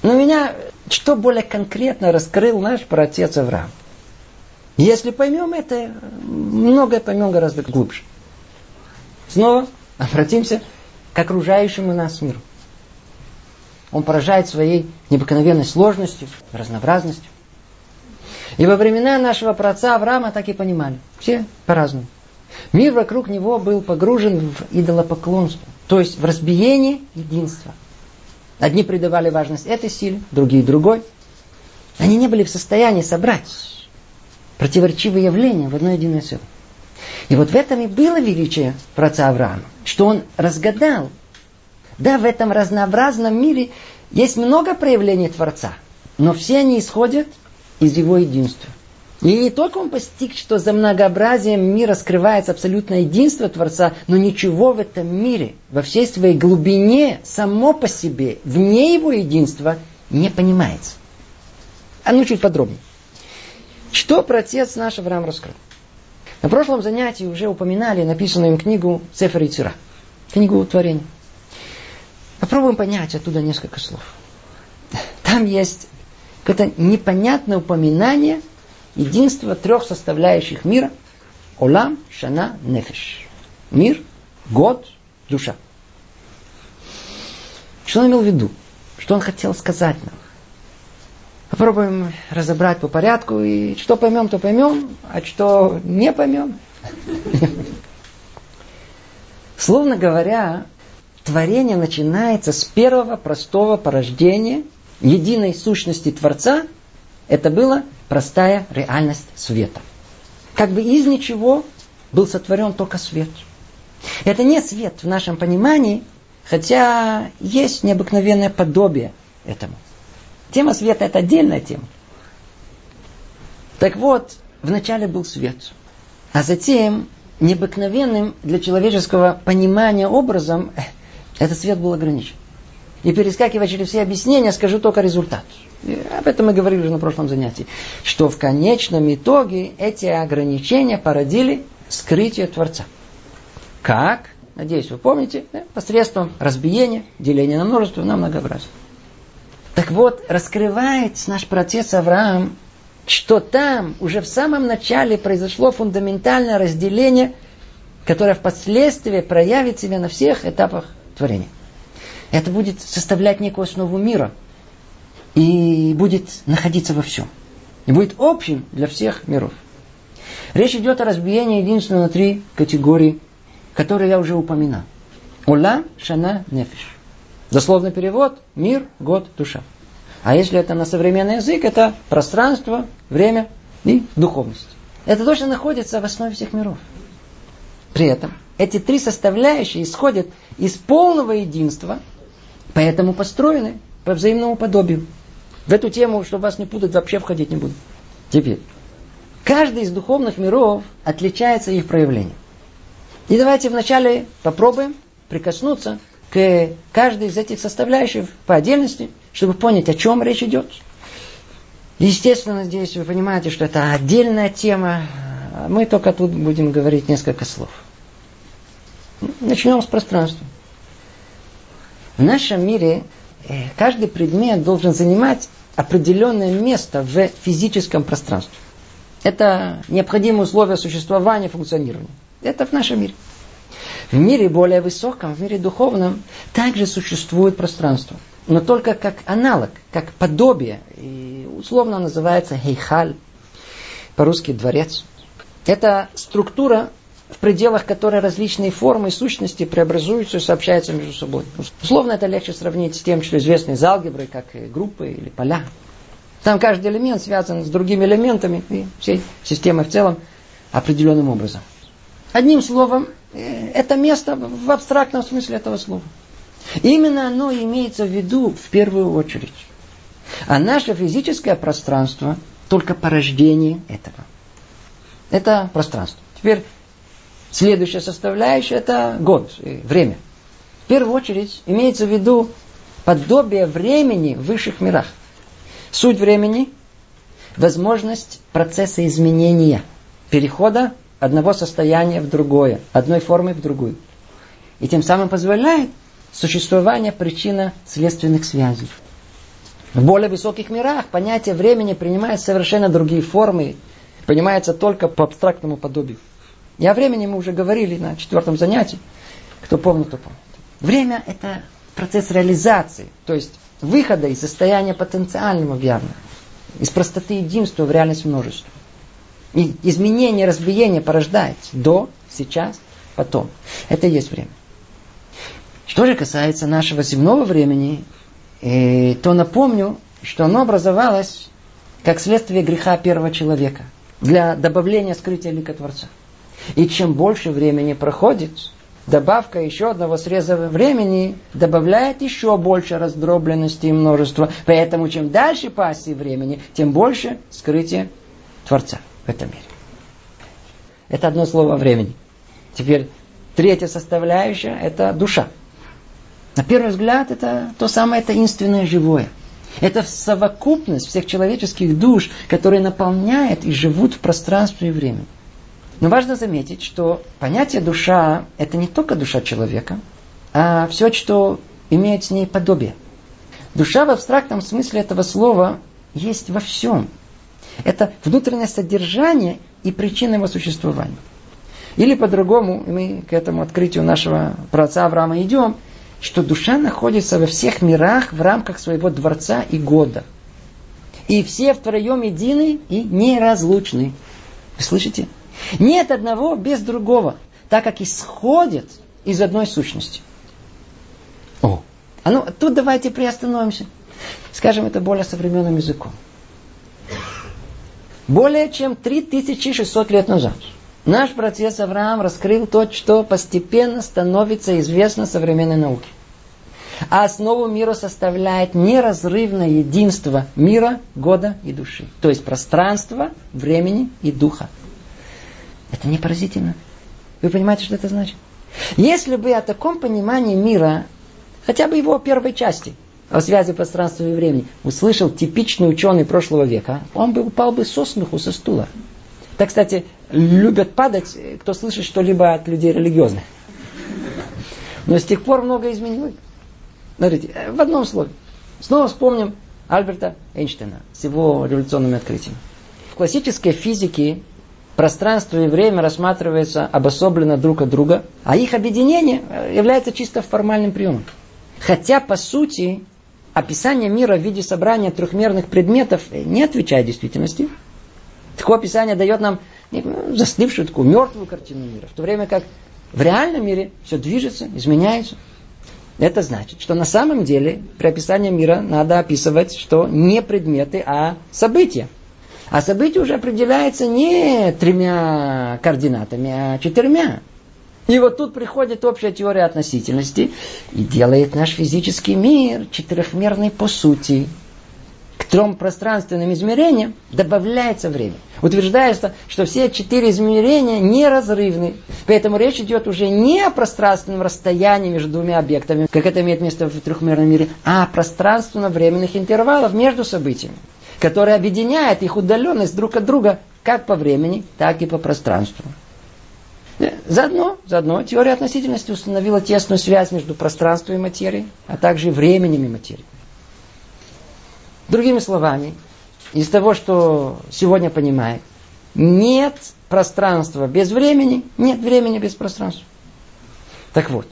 но меня что более конкретно раскрыл наш праотец Авраам. Если поймем это, многое поймем гораздо глубже. Снова обратимся к окружающему нас миру. Он поражает своей необыкновенной сложностью, разнообразностью. И во времена нашего праотца Авраама так и понимали. Все по-разному. Мир вокруг него был погружен в идолопоклонство, то есть в разбиение единства. Одни придавали важность этой силе, другие другой. Они не были в состоянии собрать противоречивые явления в одно единое целое. И вот в этом и было величие праца Авраама, что он разгадал. Да, в этом разнообразном мире есть много проявлений Творца, но все они исходят из его единства. И не только он постиг, что за многообразием мира скрывается абсолютное единство Творца, но ничего в этом мире, во всей своей глубине, само по себе, вне его единства, не понимается. А ну чуть подробнее. Что про отец наш Авраам раскрыл? На прошлом занятии уже упоминали написанную им книгу Сефер и книгу творения. Попробуем понять оттуда несколько слов. Там есть какое-то непонятное упоминание единства трех составляющих мира. Олам, Шана, Нефиш. Мир, год, душа. Что он имел в виду? Что он хотел сказать нам? Попробуем разобрать по порядку, и что поймем, то поймем, а что не поймем. Словно говоря, творение начинается с первого простого порождения единой сущности Творца. Это была простая реальность света. Как бы из ничего был сотворен только свет. Это не свет в нашем понимании, хотя есть необыкновенное подобие этому. Тема света – это отдельная тема. Так вот, вначале был свет, а затем необыкновенным для человеческого понимания образом этот свет был ограничен. И перескакивая через все объяснения, скажу только результат. И об этом мы говорили уже на прошлом занятии. Что в конечном итоге эти ограничения породили скрытие Творца. Как? Надеюсь, вы помните. Посредством разбиения, деления на множество, на многообразие. Так вот, раскрывает наш протец Авраам, что там уже в самом начале произошло фундаментальное разделение, которое впоследствии проявит себя на всех этапах творения. Это будет составлять некую основу мира. И будет находиться во всем. И будет общим для всех миров. Речь идет о разбиении единственно на три категории, которые я уже упоминал. Ула, шана, нефиш. Дословный перевод – мир, год, душа. А если это на современный язык, это пространство, время и духовность. Это точно находится в основе всех миров. При этом эти три составляющие исходят из полного единства, поэтому построены по взаимному подобию. В эту тему, чтобы вас не путать, вообще входить не буду. Теперь. Каждый из духовных миров отличается их проявлением. И давайте вначале попробуем прикоснуться к каждой из этих составляющих по отдельности, чтобы понять, о чем речь идет. Естественно, здесь вы понимаете, что это отдельная тема. Мы только тут будем говорить несколько слов. Начнем с пространства. В нашем мире э, каждый предмет должен занимать определенное место в физическом пространстве. Это необходимое условие существования, функционирования. Это в нашем мире. В мире более высоком, в мире духовном, также существует пространство. Но только как аналог, как подобие. И условно называется хейхаль, по-русски дворец. Это структура, в пределах которой различные формы и сущности преобразуются и сообщаются между собой. Условно это легче сравнить с тем, что известно из алгебры, как группы или поля. Там каждый элемент связан с другими элементами и всей системой в целом определенным образом. Одним словом, э, это место в абстрактном смысле этого слова. Именно оно имеется в виду в первую очередь. А наше физическое пространство только порождение этого. Это пространство. Теперь следующая составляющая это год, время. В первую очередь имеется в виду подобие времени в высших мирах. Суть времени – возможность процесса изменения, перехода одного состояния в другое, одной формы в другую. И тем самым позволяет существование причинно-следственных связей. В более высоких мирах понятие времени принимает совершенно другие формы, понимается только по абстрактному подобию. И о времени мы уже говорили на четвертом занятии. Кто помнит, то помнит. Время – это процесс реализации, то есть выхода из состояния потенциального в явное, из простоты единства в реальность множества. И изменение, разбиение порождается до, сейчас, потом. Это и есть время. Что же касается нашего земного времени, э, то напомню, что оно образовалось как следствие греха первого человека для добавления скрытия лика Творца. И чем больше времени проходит, добавка еще одного среза времени добавляет еще больше раздробленности и множества. Поэтому чем дальше пассии времени, тем больше скрытия Творца в этом мире. Это одно слово времени. Теперь третья составляющая – это душа. На первый взгляд это то самое таинственное живое. Это совокупность всех человеческих душ, которые наполняют и живут в пространстве и времени. Но важно заметить, что понятие душа – это не только душа человека, а все, что имеет с ней подобие. Душа в абстрактном смысле этого слова есть во всем. Это внутреннее содержание и причина его существования. Или по-другому, мы к этому открытию нашего праотца Авраама идем, что душа находится во всех мирах в рамках своего дворца и года. И все втроем едины и неразлучны. Вы слышите? Нет одного без другого, так как исходят из одной сущности. О, а ну тут давайте приостановимся. Скажем это более современным языком. Более чем 3600 лет назад наш протец Авраам раскрыл то, что постепенно становится известно современной науке. А основу мира составляет неразрывное единство мира, года и души. То есть пространства, времени и духа. Это не поразительно. Вы понимаете, что это значит? Если бы о таком понимании мира, хотя бы его первой части, о связи пространства и времени, услышал типичный ученый прошлого века, он бы упал бы со смеху, со стула. Так, кстати, любят падать, кто слышит что-либо от людей религиозных. Но с тех пор многое изменилось. Смотрите, в одном слове. Снова вспомним Альберта Эйнштейна с его революционными открытиями. В классической физике пространство и время рассматриваются обособленно друг от друга, а их объединение является чисто формальным приемом. Хотя, по сути, описание мира в виде собрания трехмерных предметов не отвечает действительности. Такое описание дает нам застывшую такую мертвую картину мира, в то время как в реальном мире все движется, изменяется. Это значит, что на самом деле при описании мира надо описывать, что не предметы, а события. А событие уже определяется не тремя координатами, а четырьмя. И вот тут приходит общая теория относительности и делает наш физический мир четырехмерный по сути. К трем пространственным измерениям добавляется время. Утверждается, что все четыре измерения неразрывны. Поэтому речь идет уже не о пространственном расстоянии между двумя объектами, как это имеет место в трехмерном мире, а о пространственно-временных интервалах между событиями который объединяет их удаленность друг от друга как по времени, так и по пространству. Э, заодно, заодно теория относительности установила тесную связь между пространством и материей, а также временем и материей. Другими словами, из того, что сегодня понимает, нет пространства без времени, нет времени без пространства. Так вот,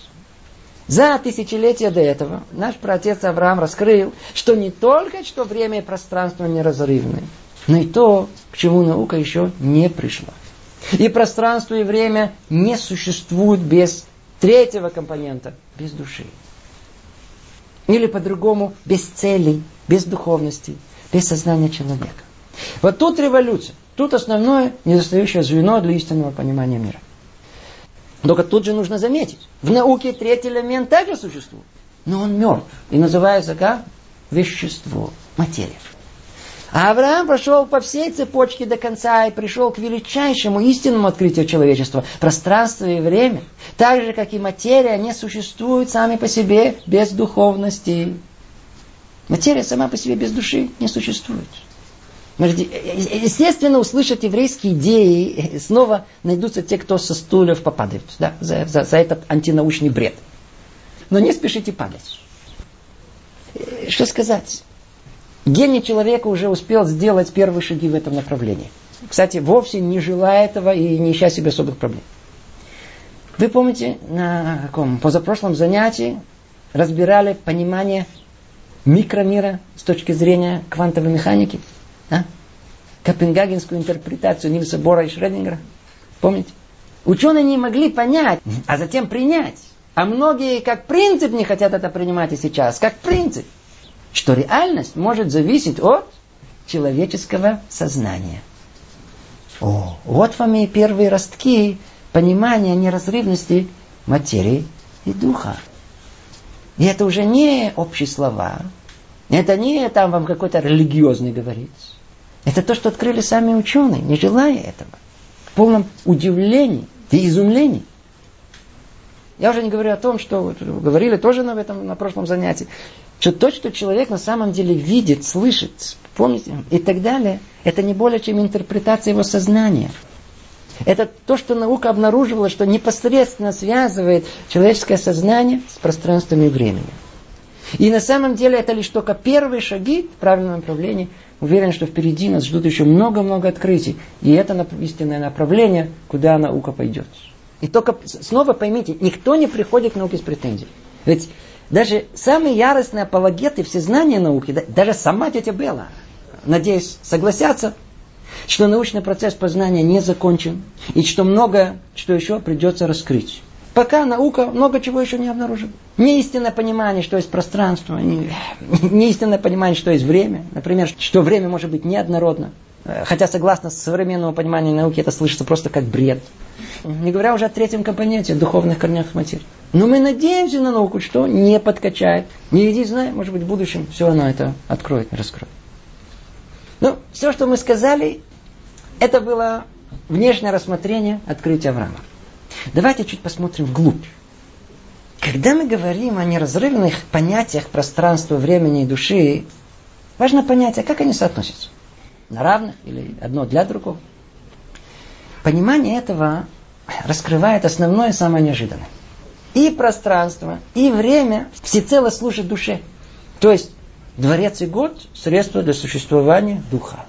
за тысячелетия до этого наш праотец Авраам раскрыл, что не только что время и пространство неразрывны, но и то, к чему наука еще не пришла. И пространство и время не существуют без третьего компонента, без души. Или по-другому, без целей, без духовности, без сознания человека. Вот тут революция. Тут основное недостающее звено для истинного понимания мира. Только тут же нужно заметить, в науке третий элемент также существует, но он мертв и называется как вещество, материя. А Авраам прошел по всей цепочке до конца и пришел к величайшему истинному открытию человечества. Пространство и время, так же как и материя, не существуют сами по себе без духовности. Материя сама по себе без души не существует. Естественно, услышать еврейские идеи, снова найдутся те, кто со стульев попадают да, за, за, за этот антинаучный бред. Но не спешите падать. Что сказать? Гений человека уже успел сделать первые шаги в этом направлении. Кстати, вовсе не желая этого и не ища себе особых проблем. Вы помните, на каком позапрошлом занятии разбирали понимание микромира с точки зрения квантовой механики? А? Копенгагенскую интерпретацию Нильса Бора и Шредингера. Помните? Ученые не могли понять, а затем принять. А многие как принцип не хотят это принимать и сейчас. Как принцип. Что реальность может зависеть от человеческого сознания. О, вот вам и первые ростки понимания неразрывности материи и духа. И это уже не общие слова. Это не там вам какой-то религиозный говорит. Это то, что открыли сами ученые, не желая этого. В полном удивлении и изумлении. Я уже не говорю о том, что говорили тоже на этом на прошлом занятии, что то, что человек на самом деле видит, слышит, помните, и так далее, это не более чем интерпретация его сознания. Это то, что наука обнаруживала, что непосредственно связывает человеческое сознание с пространством и временем. И на самом деле это лишь только первые шаги в правильном направлении. Уверен, что впереди нас ждут еще много-много открытий. И это истинное направление, куда наука пойдет. И только снова поймите, никто не приходит к науке с претензией. Ведь даже самые яростные апологеты всезнания науки, даже сама тетя Белла, надеюсь, согласятся, что научный процесс познания не закончен, и что много, что еще придется раскрыть. Пока наука много чего еще не обнаружила. Не истинное понимание, что есть пространство, не, не истинное понимание, что есть время. Например, что время может быть неоднородно. Хотя, согласно современному пониманию науки, это слышится просто как бред. Не говоря уже о третьем компоненте, духовных корнях материи. Но мы надеемся на науку, что не подкачает. Не иди, знай, может быть, в будущем все оно это откроет, раскроет. Ну, все, что мы сказали, это было внешнее рассмотрение открытия Авраама. Давайте чуть посмотрим вглубь. Когда мы говорим о неразрывных понятиях пространства, времени и души, важно понять, а как они соотносятся. На равных или одно для другого. Понимание этого раскрывает основное и самое неожиданное. И пространство, и время всецело служат душе. То есть дворец и год – средство для существования духа.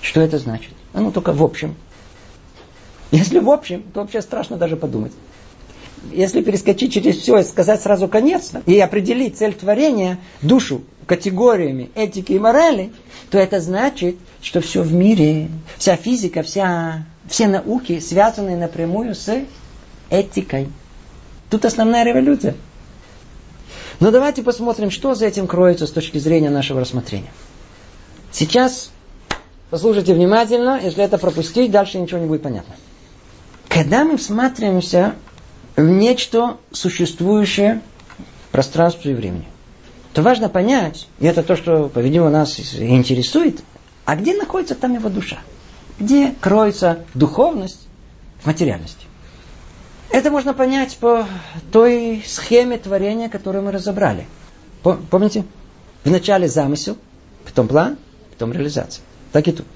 Что это значит? А ну только в общем. Если в общем, то вообще страшно даже подумать. Если перескочить через все и сказать сразу конец, и определить цель творения, душу, категориями этики и морали, то это значит, что все в мире, вся физика, вся, все науки связаны напрямую с этикой. Тут основная революция. Но давайте посмотрим, что за этим кроется с точки зрения нашего рассмотрения. Сейчас послушайте внимательно, если это пропустить, дальше ничего не будет понятно. Когда мы всматриваемся в нечто существующее в пространстве и времени, то важно понять, и это то, что, по-видимому, нас интересует, а где находится там его душа? Где кроется духовность в материальности? Это можно понять по той схеме творения, которую мы разобрали. Помните? Вначале замысел, потом план, потом реализация. Так и тут.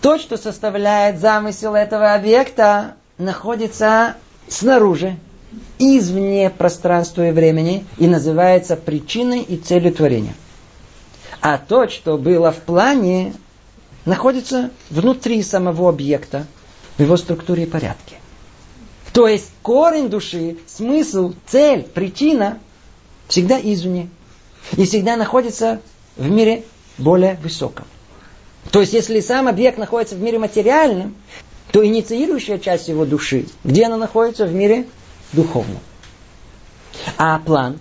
То, что составляет замысел этого объекта, находится снаружи, извне пространства и времени и называется причиной и целью творения. А то, что было в плане, находится внутри самого объекта, в его структуре и порядке. То есть корень души, смысл, цель, причина всегда извне. И всегда находится в мире более высоком. То есть, если сам объект находится в мире материальном, то инициирующая часть его души, где она находится в мире духовном. А план?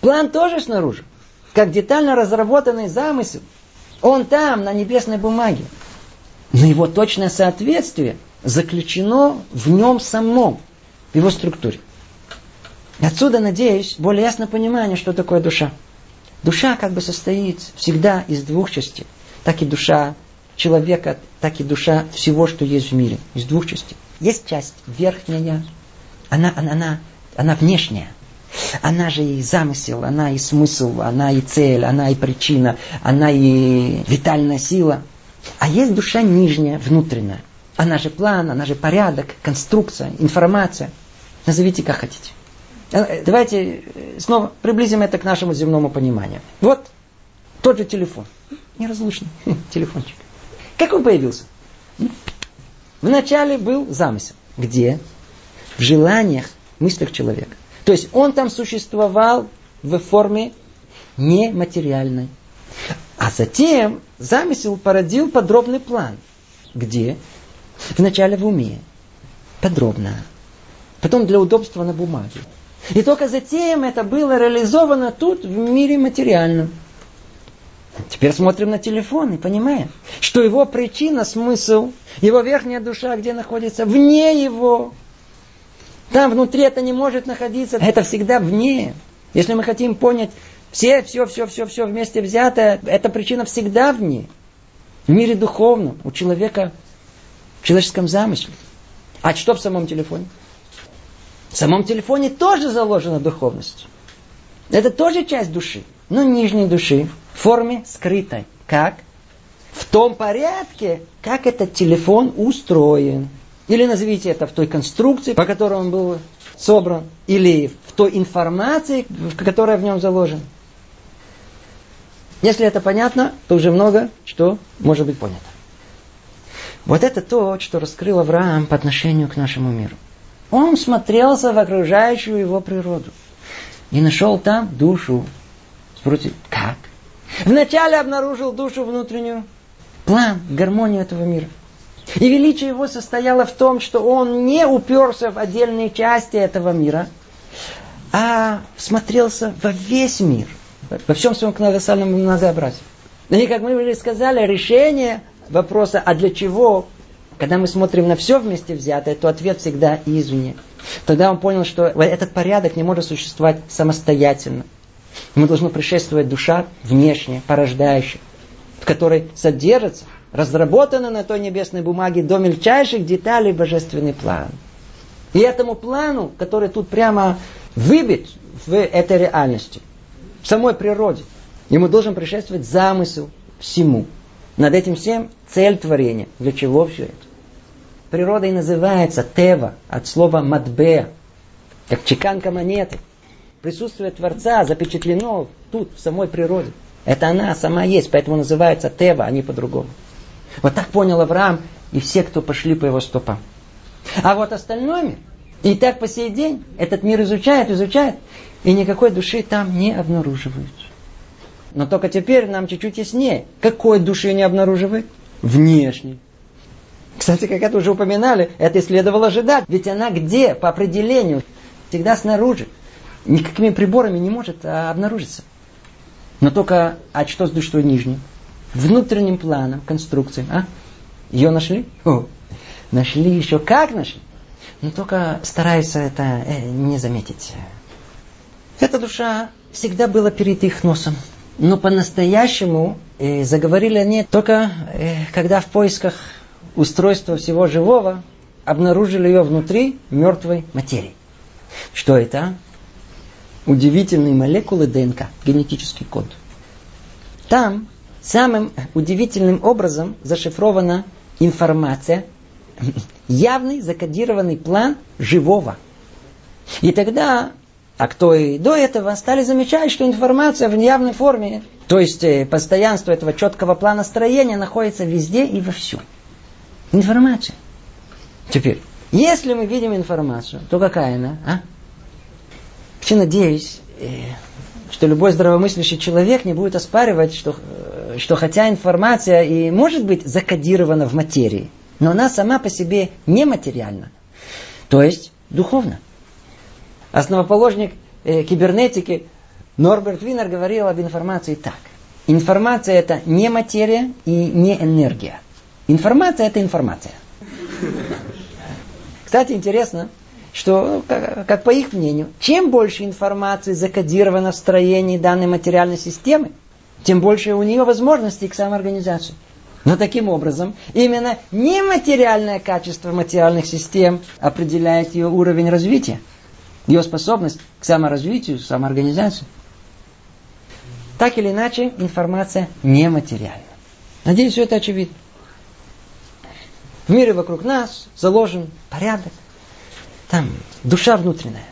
План тоже снаружи. Как детально разработанный замысел. Он там, на небесной бумаге. Но его точное соответствие заключено в нем самом, в его структуре. Отсюда, надеюсь, более ясно понимание, что такое душа. Душа как бы состоит всегда из двух частей. Так и душа человека, так и душа всего, что есть в мире. Из двух частей. Есть часть верхняя, она, она, она, она внешняя. Она же и замысел, она и смысл, она и цель, она и причина, она и витальная сила. А есть душа нижняя, внутренняя. Она же план, она же порядок, конструкция, информация. Назовите как хотите. Э, давайте э, снова приблизим это к нашему земному пониманию. Вот тот же телефон. Неразлучный телефончик. Как он появился? Вначале был замысел. Где? В желаниях, мыслях человека. То есть он там существовал в форме нематериальной. А затем замысел породил подробный план. Где? Вначале в уме. Подробно. Потом для удобства на бумаге. И только затем это было реализовано тут, в мире материальном. Теперь смотрим на телефон и понимаем, что его причина, смысл, его верхняя душа, где находится, вне его. Там внутри это не может находиться, это всегда вне. Если мы хотим понять все, все, все, все, все вместе взятое, эта причина всегда вне. В мире духовном, у человека, в человеческом замысле. А что в самом телефоне? В самом телефоне тоже заложена духовность. Это тоже часть души, но нижней души, в форме скрытой. Как? В том порядке, как этот телефон устроен. Или назовите это в той конструкции, по которой он был собран, или в той информации, которая в нем заложена. Если это понятно, то уже много что может быть понято. Вот это то, что раскрыл Авраам по отношению к нашему миру. Он смотрелся в окружающую его природу и нашел там душу. Спросите, как? Вначале обнаружил душу внутреннюю, план, гармонию этого мира. И величие его состояло в том, что он не уперся в отдельные части этого мира, а смотрелся во весь мир, во всем своем колоссальном многообразии. И, как мы уже сказали, решение вопроса, а для чего, когда мы смотрим на все вместе взятое, то ответ всегда извне. Тогда он понял, что этот порядок не может существовать самостоятельно. Ему должна предшествовать душа внешняя, порождающая, в которой содержится, разработана на той небесной бумаге до мельчайших деталей божественный план. И этому плану, который тут прямо выбит в этой реальности, в самой природе, ему должен предшествовать замысел всему. Над этим всем цель творения. Для чего все это? Природа и называется тева, от слова матбе, как чеканка монеты. Присутствие Творца запечатлено тут, в самой природе. Это она сама есть, поэтому называется тева, а не по-другому. Вот так понял Авраам и все, кто пошли по его стопам. А вот остальной мир, и так по сей день, этот мир изучает, изучает, и никакой души там не обнаруживают. Но только теперь нам чуть-чуть яснее. Какой души не обнаруживает? Внешней. Кстати, как это уже упоминали, это и следовало ожидать. Ведь она где? По определению. Всегда снаружи. Никакими приборами не может а, обнаружиться. Но только, а что с душой нижней? Внутренним планом, конструкцией. А? Ее нашли? О, нашли еще как нашли? Но только стараются это э, не заметить. Эта душа всегда была перед их носом. Но по-настоящему э, заговорили они только, э, когда в поисках устройства всего живого обнаружили ее внутри мертвой материи. Что это? Удивительные молекулы ДНК, генетический код. Там самым удивительным образом зашифрована информация, явный закодированный план живого. И тогда а кто и до этого стали замечать, что информация в неявной форме, то есть э, постоянство этого четкого плана строения находится везде и во всем. Информация. Теперь, если мы видим информацию, то какая она? А? Я надеюсь, э, что любой здравомыслящий человек не будет оспаривать, что, э, что хотя информация и может быть закодирована в материи, но она сама по себе нематериальна. То есть духовна основоположник э, кибернетики Норберт Винер говорил об информации так. Информация это не материя и не энергия. Информация это информация. Кстати, интересно, что, как, как по их мнению, чем больше информации закодировано в строении данной материальной системы, тем больше у нее возможностей к самоорганизации. Но таким образом, именно нематериальное качество материальных систем определяет ее уровень развития ее способность к саморазвитию, самоорганизации. Так или иначе, информация нематериальна. Надеюсь, все это очевидно. В мире вокруг нас заложен порядок. Там душа внутренняя.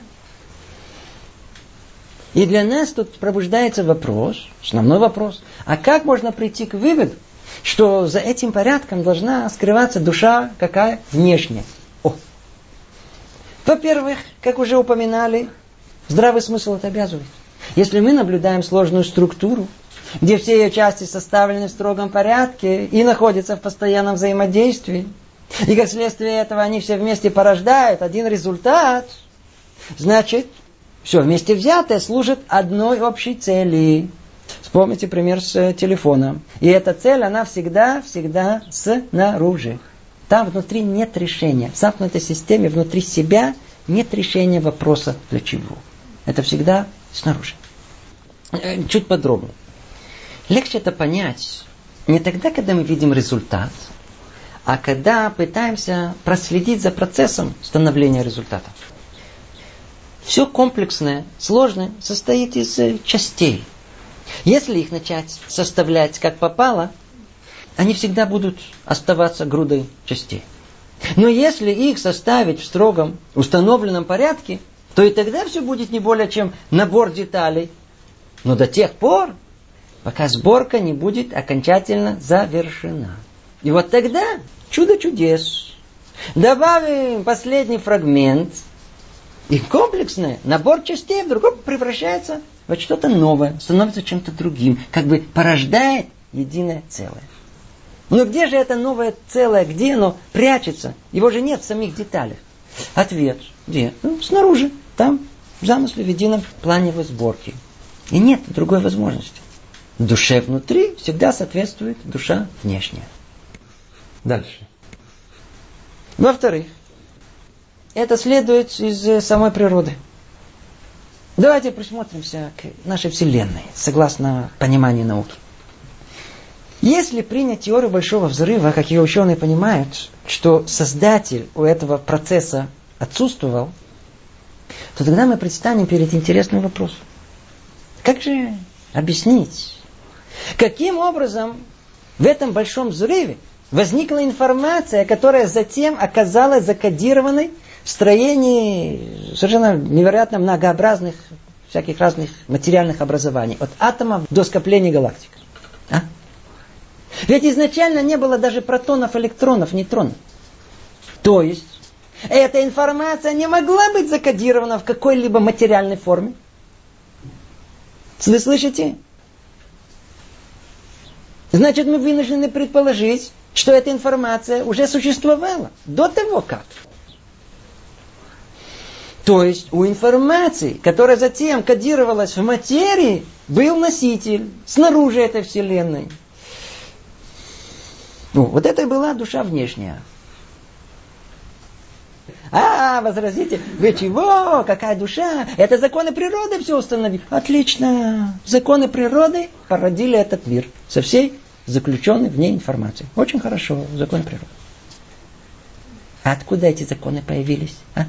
И для нас тут пробуждается вопрос, основной вопрос, а как можно прийти к выводу, что за этим порядком должна скрываться душа какая? Внешняя. Во-первых, как уже упоминали, здравый смысл это обязывает. Если мы наблюдаем сложную структуру, где все ее части составлены в строгом порядке и находятся в постоянном взаимодействии, и как следствие этого они все вместе порождают один результат, значит, все вместе взятое служит одной общей цели. Вспомните пример с телефоном. И эта цель, она всегда, всегда снаружи. Там внутри нет решения. В замкнутой системе внутри себя нет решения вопроса для чего. Это всегда снаружи. Э, чуть подробнее. Легче это понять не тогда, когда мы видим результат, а когда пытаемся проследить за процессом становления результата. все комплексное, сложное, состоит из э, частей. Если их начать составлять как попало, они всегда будут оставаться грудой частей. Но если их составить в строгом установленном порядке, то и тогда все будет не более чем набор деталей. Но до тех пор, пока сборка не будет окончательно завершена. И вот тогда чудо чудес. Добавим последний фрагмент, и комплексное, набор частей вдруг превращается во что-то новое, становится чем-то другим, как бы порождает единое целое. Но где же это новое целое? Где оно прячется? Его же нет в самих деталях. Ответ. Где? Ну, снаружи. Там, замысле, в едином плане его сборки. И нет другой возможности. Душе внутри всегда соответствует душа внешняя. Дальше. Во-вторых, это следует из э, самой природы. Давайте присмотримся к нашей Вселенной, согласно пониманию науки. Если принять теорию Большого Взрыва, как ее ученые понимают, что создатель у этого процесса отсутствовал, то тогда мы предстанем перед интересным вопросом. Как же объяснить, каким образом в этом большом взрыве возникла информация, которая затем оказалась закодированной в строении совершенно невероятно многообразных всяких разных материальных образований, от атомов до скопления галактик. А? Ведь изначально не было даже протонов, электронов, нейтронов. То есть, эта информация не могла быть закодирована в какой-либо материальной форме. Вы слышите? Значит, мы вынуждены предположить, что эта информация уже существовала до того, как. То есть у информации, которая затем кодировалась в материи, был носитель снаружи этой вселенной. Ну, вот это была душа внешняя. А, возразите, вы чего? Какая душа? Это законы природы все установили. Отлично. Законы природы породили этот мир со всей заключенной в ней информацией. Очень хорошо, законы природы. А откуда эти законы появились? А?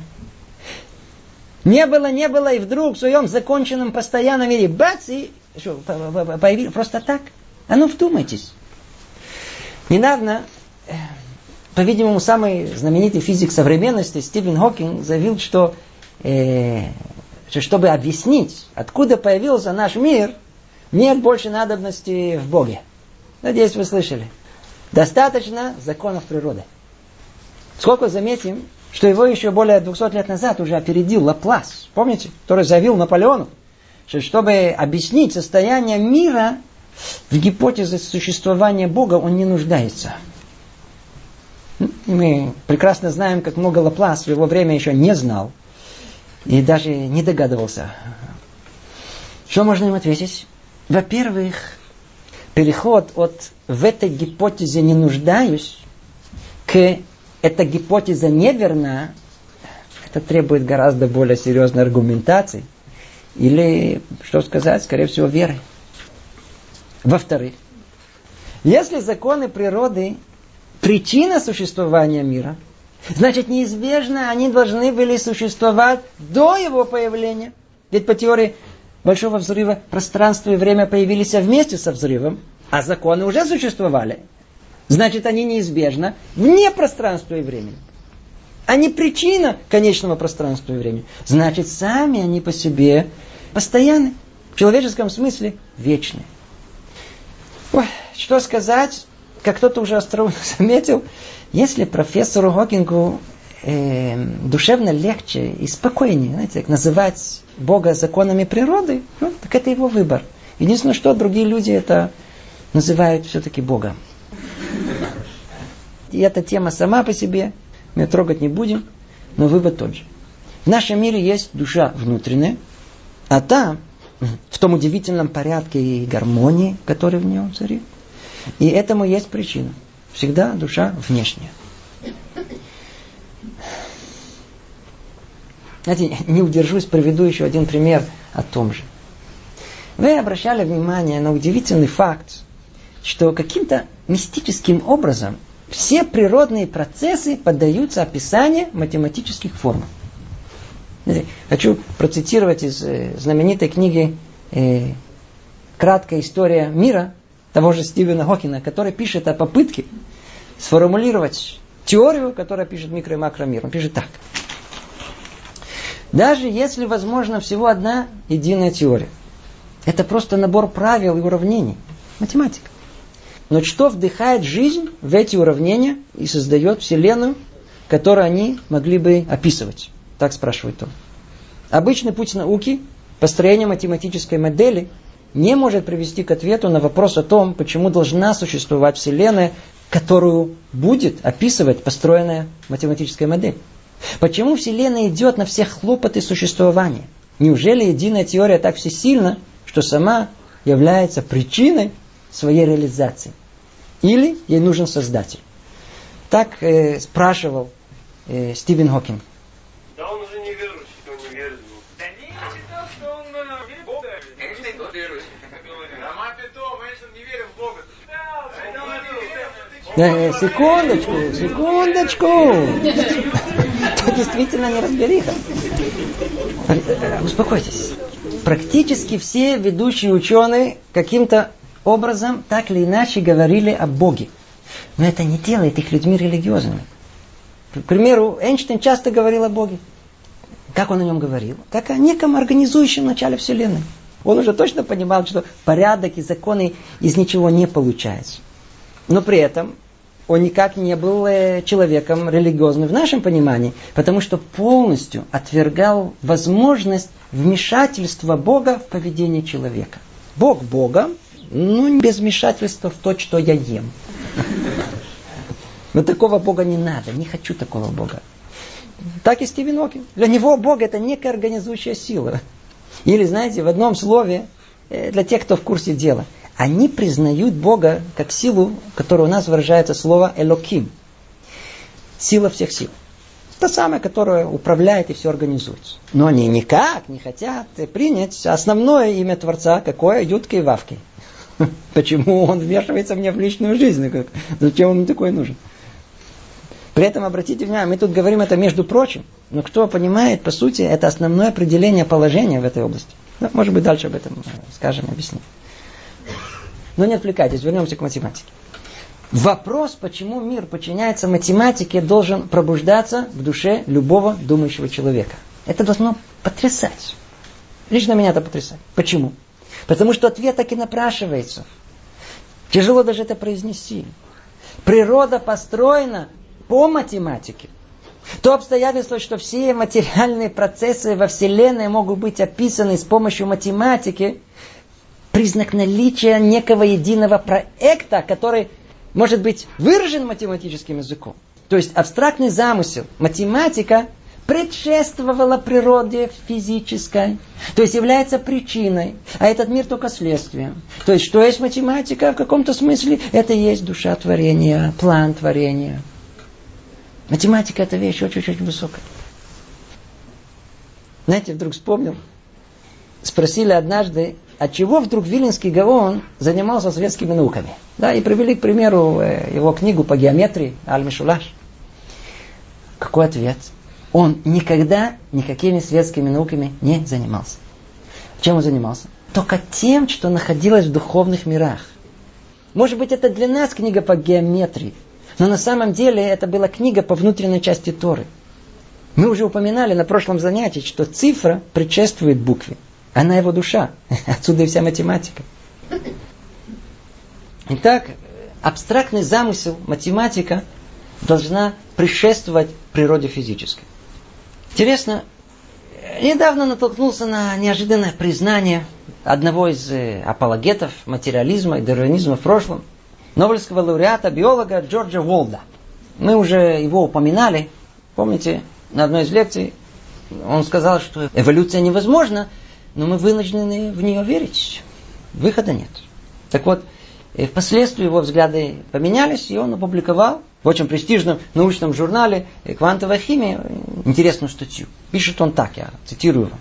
Не было, не было, и вдруг в своем законченном постоянном мире бац, и что, появились просто так. А ну вдумайтесь. Недавно, э, по-видимому, самый знаменитый физик современности Стивен Хокинг заявил, что, э, что чтобы объяснить, откуда появился наш мир, нет больше надобности в Боге. Надеюсь, вы слышали. Достаточно законов природы. Сколько заметим, что его еще более 200 лет назад уже опередил Лаплас, помните, который заявил Наполеону, что чтобы объяснить состояние мира, в гипотезе существования Бога он не нуждается. Мы прекрасно знаем, как много Лаплас в его время еще не знал и даже не догадывался. Что можно им ответить? Во-первых, переход от «в этой гипотезе не нуждаюсь» к «эта гипотеза неверна», это требует гораздо более серьезной аргументации. Или, что сказать, скорее всего, веры. Во-вторых, если законы природы причина существования мира, значит неизбежно они должны были существовать до его появления. Ведь по теории Большого взрыва пространство и время появились вместе со взрывом, а законы уже существовали. Значит, они неизбежно вне пространства и времени. Они причина конечного пространства и времени. Значит, сами они по себе постоянны. В человеческом смысле вечны. Ой, что сказать, как кто-то уже остроумно заметил, если профессору Хокингу э, душевно легче и спокойнее, знаете, называть Бога законами природы, ну, так это его выбор. Единственное, что другие люди это называют все-таки Богом. И эта тема сама по себе, мы трогать не будем, но вывод тот же. В нашем мире есть душа внутренняя, а там в том удивительном порядке и гармонии, который в нем царит. И этому есть причина. Всегда душа внешняя. Знаете, не удержусь, приведу еще один пример о том же. Вы обращали внимание на удивительный факт, что каким-то мистическим образом все природные процессы поддаются описанию математических форм. Хочу процитировать из э, знаменитой книги э, «Краткая история мира» того же Стивена Хокина, который пишет о попытке сформулировать теорию, которая пишет микро и макромир. Он пишет так. Даже если возможно всего одна единая теория, это просто набор правил и уравнений. Математика. Но что вдыхает жизнь в эти уравнения и создает Вселенную, которую они могли бы описывать? Так спрашивает он. Обычный путь науки, построение математической модели, не может привести к ответу на вопрос о том, почему должна существовать Вселенная, которую будет описывать построенная математическая модель. Почему Вселенная идет на все хлопоты существования? Неужели единая теория так всесильна, что сама является причиной своей реализации? Или ей нужен создатель? Так э, спрашивал э, Стивен Хокинг. Да он уже не верующий, он не верит в Бога. Да не, считал, что он э, верит в Бога. Конечно, и тот верующий. А мать то, конечно, не верит в Бога. Да, секундочку, секундочку. Это действительно не разбериха. Успокойтесь. Практически все ведущие ученые каким-то образом так или иначе говорили о Боге. Но это не делает их людьми религиозными. К примеру, Эйнштейн часто говорил о Боге. Как он о нем говорил? Как о неком организующем начале Вселенной. Он уже точно понимал, что порядок и законы из ничего не получается. Но при этом он никак не был э, человеком религиозным в нашем понимании, потому что полностью отвергал возможность вмешательства Бога в поведение человека. Бог Бога, ну, без вмешательства в то, что я ем. Но такого Бога не надо, не хочу такого Бога. Так и Стивен Окин. Для него Бог это некая организующая сила. Или, знаете, в одном слове, э, для тех, кто в курсе дела – они признают Бога как силу, которая у нас выражается слово «элоким». Сила всех сил. Та самая, которая управляет и все организует. Но они никак не хотят принять основное имя Творца, какое Ютки и Вавки. Почему он вмешивается мне в личную жизнь? Зачем он мне такой нужен? При этом, обратите внимание, мы тут говорим это между прочим, но кто понимает, по сути, это основное определение положения в этой области. Ну, может быть, дальше об этом э, скажем, объясним. Но не отвлекайтесь, вернемся к математике. Вопрос, почему мир подчиняется математике, должен пробуждаться в душе любого думающего человека. Это должно потрясать. Лично меня это потрясает. Почему? Потому что ответ так и напрашивается. Тяжело даже это произнести. Природа построена по математике. То обстоятельство, что все материальные процессы во Вселенной могут быть описаны с помощью математики, признак наличия некого единого проекта, который может быть выражен математическим языком. То есть абстрактный замысел, математика предшествовала природе физической, то есть является причиной, а этот мир только следствием. То есть, что есть математика в каком-то смысле, это и есть душа творения, план творения. Математика это вещь очень-очень высокая. Знаете, вдруг вспомнил, спросили однажды, от чего вдруг Виленский Гаон занимался светскими науками. Да, и привели к примеру э, его книгу по геометрии Аль-Мишулаш. Какой ответ? Он никогда никакими светскими науками не занимался. Чем он занимался? Только тем, что находилось в духовных мирах. Может быть, это для нас книга по геометрии, но на самом деле это была книга по внутренней части Торы. Мы уже упоминали на прошлом занятии, что цифра предшествует букве. Она его душа. Отсюда и вся математика. Итак, абстрактный замысел, математика должна предшествовать природе физической. Интересно, недавно натолкнулся на неожиданное признание одного из э, апологетов материализма и дарвинизма в прошлом, Нобелевского лауреата, биолога Джорджа Волда. Мы уже его упоминали, помните, на одной из лекций он сказал, что эволюция невозможна, но мы вынуждены в нее верить. Выхода нет. Так вот, и впоследствии его взгляды поменялись, и он опубликовал в очень престижном научном журнале «Квантовая химия» интересную статью. Пишет он так, я цитирую его.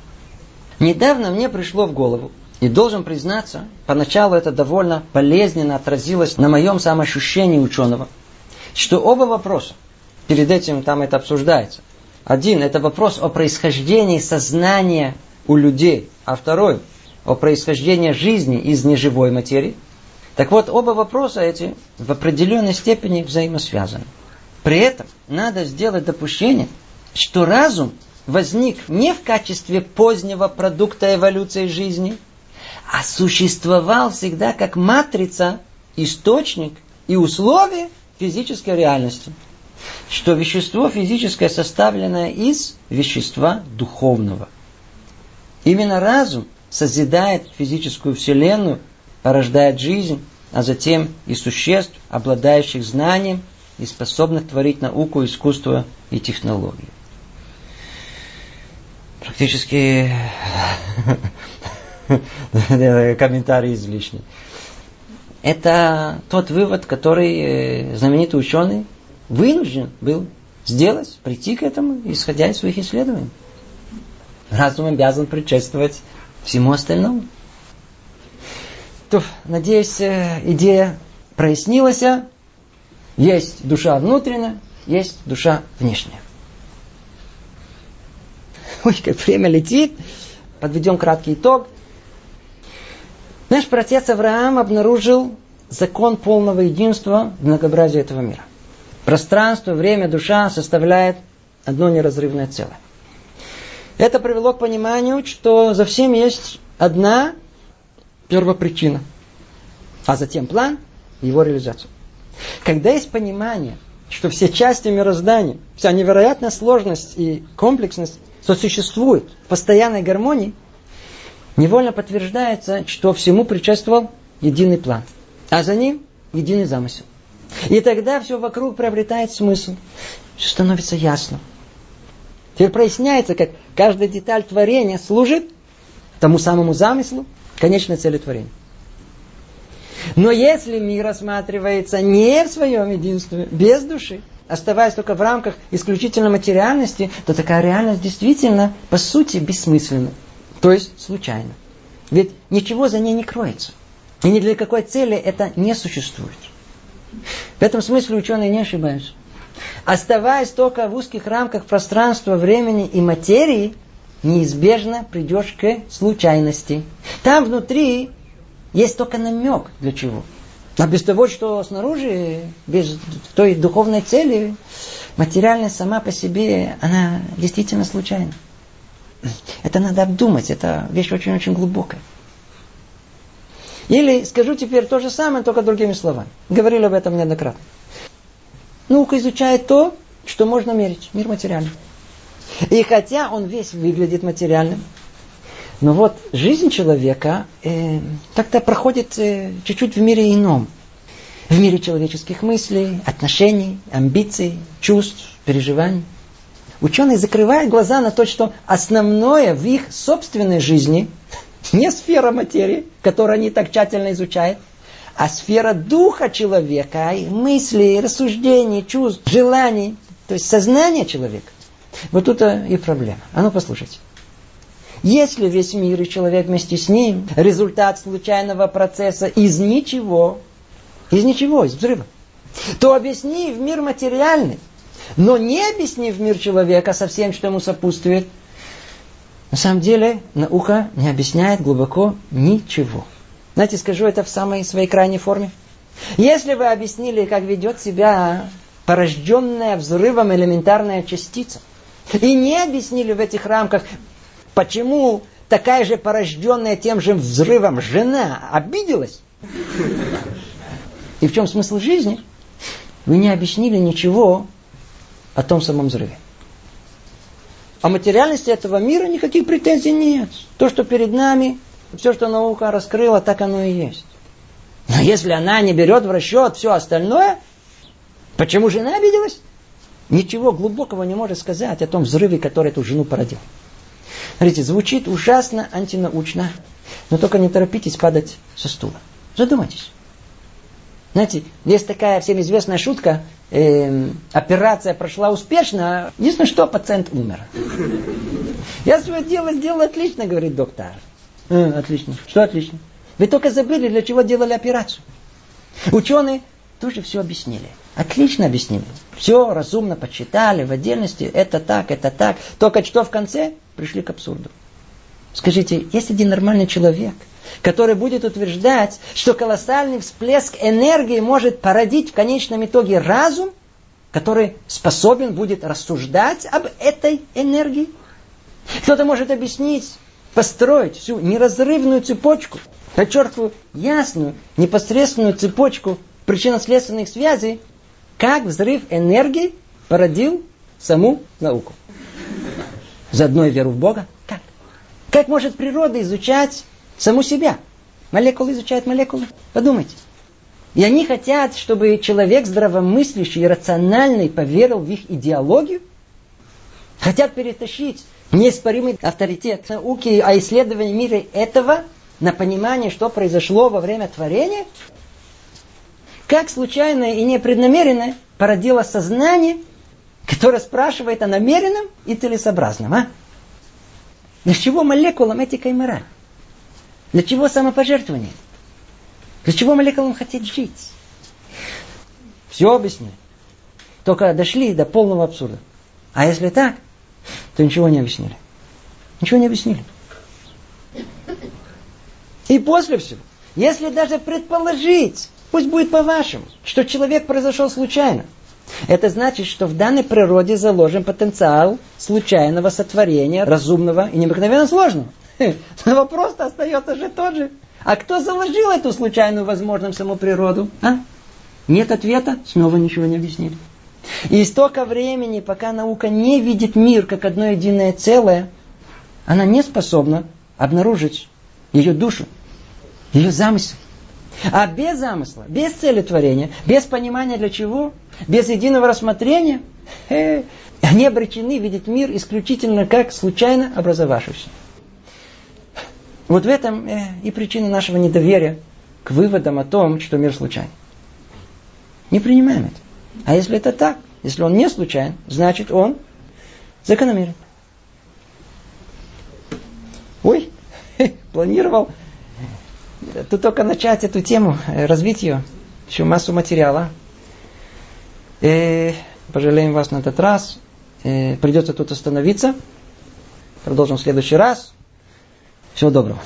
Недавно мне пришло в голову, и должен признаться, поначалу это довольно болезненно отразилось на моем самоощущении ученого, что оба вопроса, перед этим там это обсуждается, Один – это вопрос о происхождении сознания у людей, а второй – о происхождении жизни из неживой материи. Так вот, оба вопроса эти в определенной степени взаимосвязаны. При этом надо сделать допущение, что разум возник не в качестве позднего продукта эволюции жизни, а существовал всегда как матрица, источник и условие физической реальности. Что вещество физическое составлено из вещества духовного. Именно разум созидает физическую вселенную, порождает жизнь, а затем и существ, обладающих знанием и способных творить науку, искусство и технологии. Практически комментарий излишний. Это тот вывод, который э, знаменитый ученый вынужден был сделать, прийти к этому, исходя из своих исследований. Разум обязан предшествовать всему остальному. То, надеюсь, э, идея прояснилась. Есть душа внутренняя, есть душа внешняя. Ой, как время летит. Подведем краткий итог. Наш протец Авраам обнаружил закон полного единства в многообразии этого мира. Пространство, время, душа составляет одно неразрывное целое. Это привело к пониманию, что за всем есть одна первопричина, а затем план и его реализацию. Когда есть понимание, что все части мироздания, вся невероятная сложность и комплексность сосуществуют в постоянной гармонии, невольно подтверждается, что всему предшествовал единый план, а за ним единый замысел. И тогда все вокруг приобретает смысл, становится ясно. Теперь проясняется, как каждая деталь творения служит тому самому замыслу, конечной цели творения. Но если мир рассматривается не в своем единстве, без души, оставаясь только в рамках исключительно материальности, то такая реальность действительно, по сути, бессмысленна. То есть случайно. Ведь ничего за ней не кроется. И ни для какой цели это не существует. В этом смысле ученые не ошибаются. Оставаясь только в узких рамках пространства, времени и материи, неизбежно придешь к случайности. Там внутри есть только намек для чего. А без того, что снаружи, без той духовной цели, материальность сама по себе, она действительно случайна. Это надо обдумать, это вещь очень-очень глубокая. Или скажу теперь то же самое, только другими словами. Говорили об этом неоднократно. Наука изучает то, что можно мерить, мир материальный. И хотя он весь выглядит материальным, но вот жизнь человека э, так-то проходит э, чуть-чуть в мире ином. В мире человеческих мыслей, отношений, амбиций, чувств, переживаний. Ученые закрывают глаза на то, что основное в их собственной жизни не сфера материи, которую они так тщательно изучают, а сфера духа человека, мыслей, рассуждений, чувств, желаний, то есть сознание человека. Вот тут и проблема. А ну послушайте. Если весь мир и человек вместе с ним результат случайного процесса из ничего, из ничего, из взрыва, то объясни в мир материальный, но не объясни в мир человека со всем, что ему сопутствует. На самом деле наука не объясняет глубоко ничего. Знаете, скажу это в самой своей крайней форме. Если вы объяснили, как ведет себя порожденная взрывом элементарная частица, и не объяснили в этих рамках, Почему такая же порожденная тем же взрывом жена обиделась? И в чем смысл жизни? Вы не объяснили ничего о том самом взрыве. О материальности этого мира никаких претензий нет. То, что перед нами, все, что наука раскрыла, так оно и есть. Но если она не берет в расчет все остальное, почему жена обиделась? Ничего глубокого не может сказать о том взрыве, который эту жену породил. Смотрите, звучит ужасно антинаучно, но только не торопитесь падать со стула. Задумайтесь. Знаете, есть такая всем известная шутка, э, операция прошла успешно, единственное, что пациент умер. Я свое дело сделал отлично, говорит доктор. Э, отлично. Что отлично? Вы только забыли, для чего делали операцию. Ученые тоже все объяснили. Отлично объяснили. Все разумно почитали, в отдельности это так, это так. Только что в конце пришли к абсурду. Скажите, есть один нормальный человек, который будет утверждать, что колоссальный всплеск энергии может породить в конечном итоге разум, который способен будет рассуждать об этой энергии? Кто-то может объяснить, построить всю неразрывную цепочку, подчеркиваю, ясную, непосредственную цепочку причинно-следственных связей, как взрыв энергии породил саму науку. Заодно и веру в Бога. Как? Как может природа изучать саму себя? Молекулы изучают молекулы. Подумайте. И они хотят, чтобы человек здравомыслящий и рациональный поверил в их идеологию. Хотят перетащить неоспоримый авторитет науки о исследовании мира этого на понимание, что произошло во время творения. Как случайное и непреднамеренное породило сознание, которое спрашивает о намеренном и целесообразном. А? Для чего молекулам этика и мораль? Для чего самопожертвование? Для чего молекулам хотеть жить? Все объясняю. Только дошли до полного абсурда. А если так, то ничего не объяснили. Ничего не объяснили. И после всего, если даже предположить, пусть будет по-вашему, что человек произошел случайно, это значит, что в данной природе заложен потенциал случайного сотворения, разумного и необыкновенно сложного. Но вопрос-то остается же тот же. А кто заложил эту случайную возможность саму природу? А? Нет ответа, снова ничего не объяснили. И столько времени, пока наука не видит мир как одно единое целое, она не способна обнаружить ее душу, ее замысел. А без замысла, без цели творения, без понимания для чего, без единого рассмотрения, э, они обречены видеть мир исключительно как случайно образовавшийся. Вот в этом э, и причина нашего недоверия к выводам о том, что мир случайный. Не принимаем это. А если это так, если он не случайен, значит он закономерен. Ой, планировал тут только начать эту тему, э, развить ее. Еще массу материала. И э, пожалеем вас на этот раз. И э, придется тут остановиться. Продолжим в следующий раз. Всего доброго.